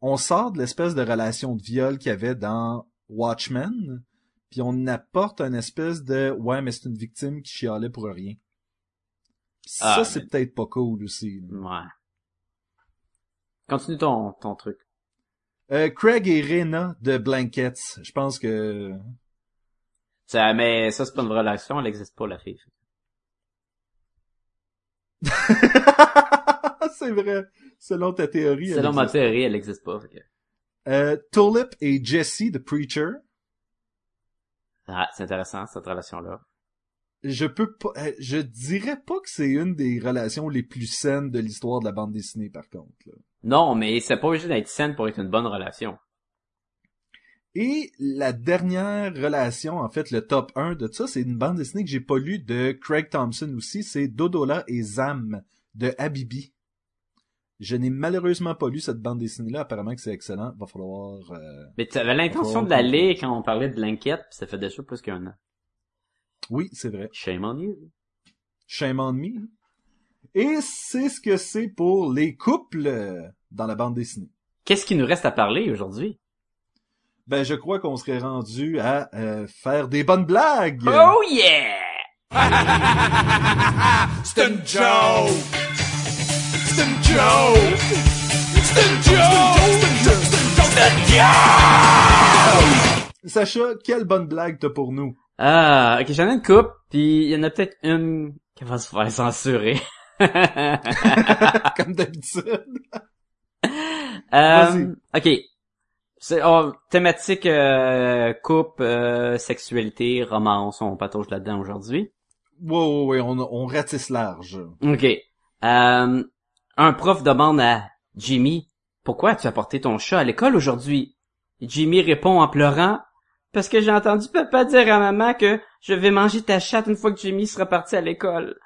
on sort de l'espèce de relation de viol qu'il y avait dans Watchmen, puis on apporte une espèce de ouais, mais c'est une victime qui chialait pour rien. Ça, Ah, c'est mais- peut-être pas cool aussi. là. Ouais. Continue ton, ton truc. Euh, Craig et Rena de Blankets, je pense que Ça, mais ça, c'est pas une relation, elle existe pas, la fille. c'est vrai. Selon ta théorie. Selon ma théorie, elle existe pas. que- Euh, Tulip et Jesse de Preacher. Ah, c'est intéressant, cette relation-là. Je peux pas, euh, je dirais pas que c'est une des relations les plus saines de l'histoire de la bande dessinée, par contre. là. Non, mais c'est pas obligé d'être saine pour être une bonne relation. Et la dernière relation, en fait, le top 1 de ça, c'est une bande dessinée que j'ai pas lue de Craig Thompson aussi, c'est Dodola et Zam de Habibi. Je n'ai malheureusement pas lu cette bande dessinée-là, apparemment que c'est excellent, va falloir... euh, Mais tu avais l'intention de la lire quand on parlait de pis ça fait déjà plus qu'un an. Oui, c'est vrai. Shame on you. Shame on me. Et c'est ce que c'est pour les couples dans la bande dessinée. Qu'est-ce qu'il nous reste à parler aujourd'hui? Ben, je crois qu'on serait rendu à euh, faire des bonnes blagues. Oh yeah! C'est une joke! C'est une joke! C'est une joke! C'est une joke! Sacha, quelle bonne blague t'as pour nous? Ah, ok, j'en ai une coupe, puis il y en a peut-être une qui va se faire censurer. Comme d'habitude. Euh, ok. C'est oh, thématique euh, couple, euh, sexualité, romance, on patauge là-dedans aujourd'hui. Ouais, ouais, ouais, on, on ratisse large. Ok. Euh, un prof demande à Jimmy Pourquoi as-tu apporté ton chat à l'école aujourd'hui? Jimmy répond en pleurant Parce que j'ai entendu papa dire à maman que je vais manger ta chatte une fois que Jimmy sera parti à l'école.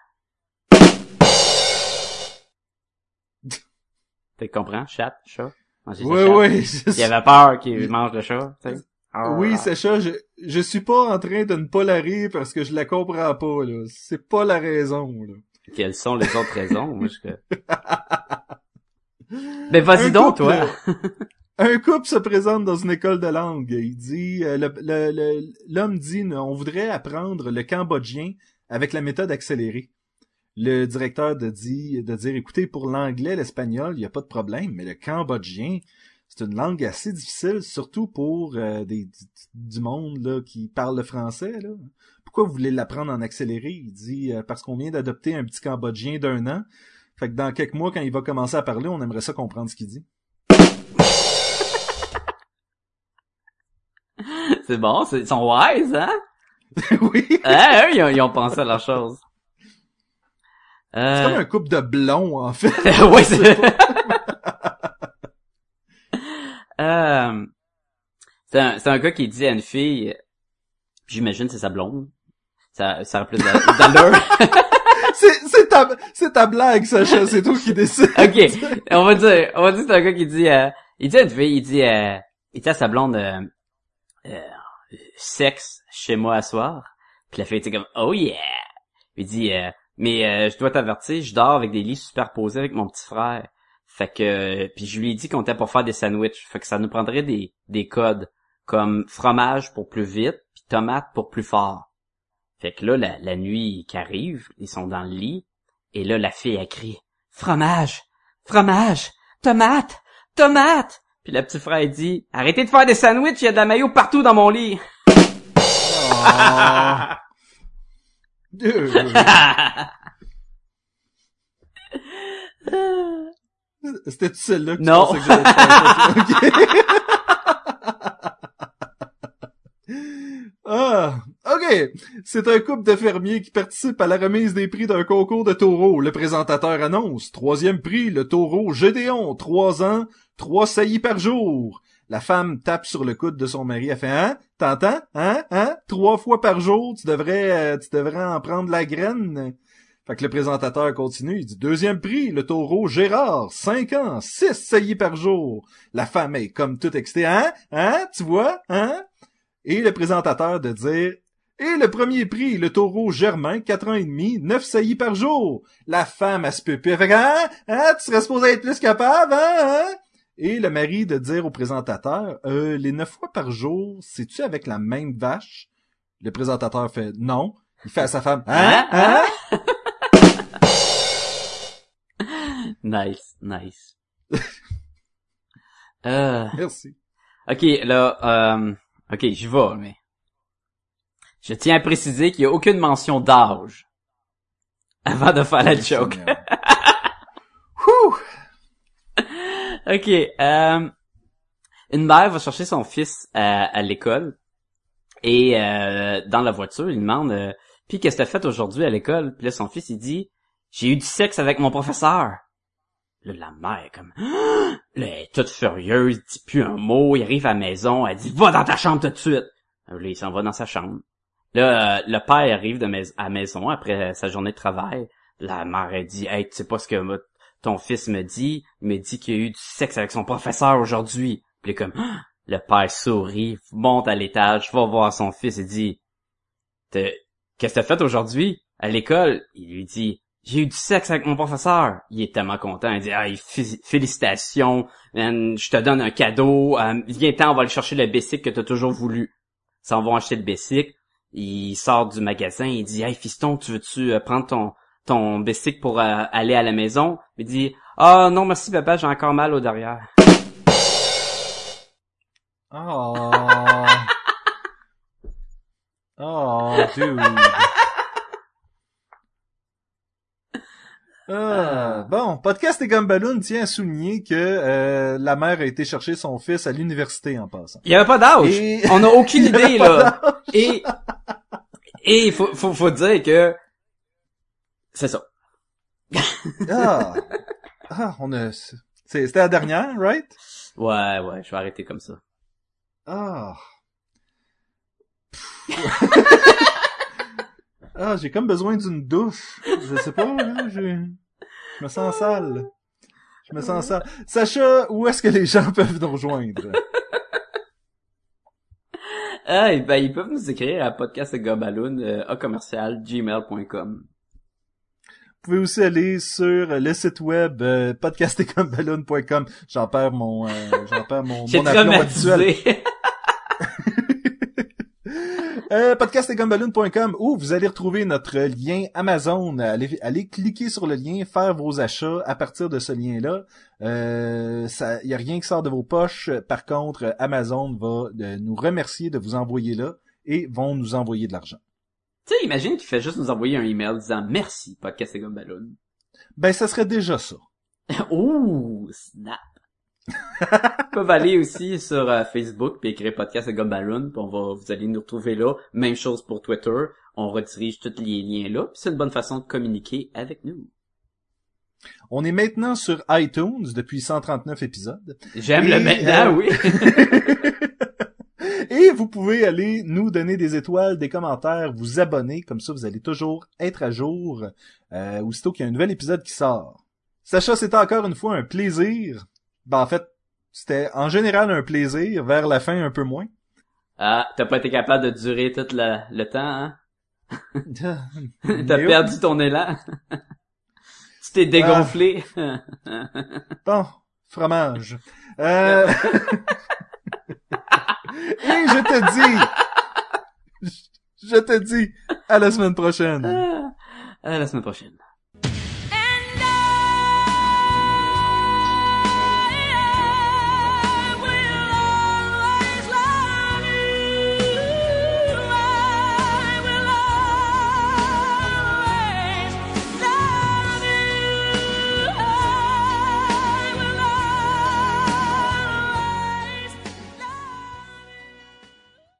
Tu comprends? Chat, chat? Non, Oui, chat. oui. c'est Il avait peur qu'il mange le chat, tu sais. Ah, Oui, c'est ça. Je, je suis pas en train de ne pas la rire parce que je la comprends pas, là. C'est pas la raison, là. Quelles sont les autres raisons? Moi, je... Ben, vas-y donc, couple, toi. Un couple se présente dans une école de langue. Il dit, euh, l'homme dit, on voudrait apprendre le cambodgien avec la méthode accélérée. Le directeur de dit, de dire, écoutez, pour l'anglais, l'espagnol, il n'y a pas de problème, mais le cambodgien, c'est une langue assez difficile, surtout pour euh, des, du, monde là, qui parle le français. Là. Pourquoi vous voulez l'apprendre en accéléré? Il dit, euh, parce qu'on vient d'adopter un petit cambodgien d'un an. Fait que dans quelques mois, quand il va commencer à parler, on aimerait ça comprendre ce qu'il dit. C'est bon, c'est- ils sont wise, hein? oui. Hein, eux, ils ont, ils ont pensé à leur chose. C'est comme Euh... un couple de blonds, en fait. ouais, c'est... euh... C'est un, c'est un gars qui dit à une fille, j'imagine c'est sa blonde, ça, ça a plus d'allure. c'est, c'est ta, c'est ta blague, Sacha, c'est toi qui décides. ok, on va dire, on va dire que c'est un gars qui dit, euh, il dit à une fille, il dit, euh, il dit à sa blonde, euh, euh, sexe chez moi à soir. Puis la fille était comme, oh yeah. Il dit, euh, mais euh, je dois t'avertir, je dors avec des lits superposés avec mon petit frère. Fait que, puis je lui ai dit qu'on était pour faire des sandwichs. Fait que ça nous prendrait des, des codes comme fromage pour plus vite, puis tomate pour plus fort. Fait que là, la, la nuit qui arrive, ils sont dans le lit, et là, la fille a crié, fromage, fromage, tomate, tomate. Puis le petit frère dit, arrêtez de faire des sandwichs, il y a de la maillot partout dans mon lit. Ah. C'était-tu celle-là que tu Non. pensais que j'allais faire? Ok. Ah, ok. C'est un couple de fermiers qui participe à la remise des prix d'un concours de taureaux. Le présentateur annonce. Troisième prix, le taureau Gédéon. Trois ans, trois saillies par jour. La femme tape sur le coude de son mari. Elle fait, hein? T'entends? Hein? Hein? Trois fois par jour, tu devrais, euh, tu devrais en prendre la graine. Fait que le présentateur continue, il dit deuxième prix, le taureau Gérard, cinq ans, six saillies par jour. La femme est comme toute excitée, hein? Hein? Tu vois? Hein? Et le présentateur de dire et le premier prix, le taureau Germain, quatre ans et demi, neuf saillies par jour. La femme, elle se pépé. Elle fait hein? Hein? Tu serais supposé être plus capable, hein? Hein? Et le mari de dire au présentateur, euh, les neuf fois par jour, c'est-tu avec la même vache? Le présentateur fait non. Il fait à sa femme, hein? Hein? nice, nice. euh, Merci. ok, là, euh, ok, j'y vais, mais je tiens à préciser qu'il n'y a aucune mention d'âge avant de faire la joke. Ok, euh, une mère va chercher son fils à, à l'école et euh, dans la voiture, il demande euh, puis qu'est-ce que t'as fait aujourd'hui à l'école? Puis là son fils il dit j'ai eu du sexe avec mon professeur. Là la mère est comme là elle est toute furieuse, il dit plus un mot, il arrive à la maison, elle dit va dans ta chambre tout de suite. Là il s'en va dans sa chambre. Là euh, le père arrive de à la maison après sa journée de travail. La mère elle dit hey tu sais pas ce que ton fils me dit, me dit qu'il a eu du sexe avec son professeur aujourd'hui. Puis comme, Ah! le père sourit, monte à l'étage, va voir son fils et dit, qu'est-ce que t'as fait aujourd'hui? À l'école? Il lui dit, j'ai eu du sexe avec mon professeur. Il est tellement content. Il dit, ah, fé- félicitations, je te donne un cadeau, euh, viens-t'en, on va aller chercher le bicycle que t'as toujours voulu. Ils s'en vont acheter le bicycle. Il sort du magasin, il dit, hey, fiston, tu veux-tu euh, prendre ton, ton bicycle pour euh, aller à la maison? Il dit, ah, non, merci, papa, j'ai encore mal au derrière. Oh. Oh, dude. Ah, bon, podcast et Gumballoon tient à souligner que euh, la mère a été chercher son fils à l'université en passant. Il y avait pas d'âge. Et- On a aucune idée, là. Et, et il faut, faut, faut dire que, c'est ça. Ah, ah on a... c'est- C'était la dernière, right? Ouais, ouais, je vais arrêter comme ça. Ah. ah, j'ai comme besoin d'une douche. Je sais pas, là, je... je me sens sale. Je me sens ça. Sacha, où est-ce que les gens peuvent nous rejoindre? Ah, ben, ils peuvent nous écrire à podcastgobaloon, euh, à commercial, gmail.com. Vous pouvez aussi aller sur le site web euh. J'en perds mon, euh, j'en perds mon, mon aplomb habituel. Euh, podcastetgumballoon.com où vous allez retrouver notre lien Amazon. Allez, allez cliquer sur le lien, faire vos achats à partir de ce lien-là. Euh, ça, y a rien qui sort de vos poches. Par contre, Amazon va euh, nous remercier de vous envoyer là et vont nous envoyer de l'argent. Tu sais, imagine qu'il fait juste nous envoyer un email disant merci, podcast et Gumballoon. Ben, ça serait déjà ça. Ouh, snap. Ils peuvent aller aussi sur euh, Facebook puis écrire podcast et puis on va, vous allez nous retrouver là. Même chose pour Twitter. On redirige tous les liens là, puis c'est une bonne façon de communiquer avec nous. On est maintenant sur iTunes depuis 139 épisodes. J'aime Et, le maintenant, euh, oui. Et vous pouvez aller nous donner des étoiles, des commentaires, vous abonner, comme ça vous allez toujours être à jour euh, aussitôt qu'il y a un nouvel épisode qui sort. Sacha, c'était encore une fois un plaisir. Ben en fait, c'était en général un plaisir, vers la fin un peu moins. Ah, t'as pas été capable de durer tout le, le temps, hein? T'as perdu ton élan. tu t'es dégonflé. Bon, fromage. Euh... Et je te dis, je te dis, à la semaine prochaine. À la semaine prochaine.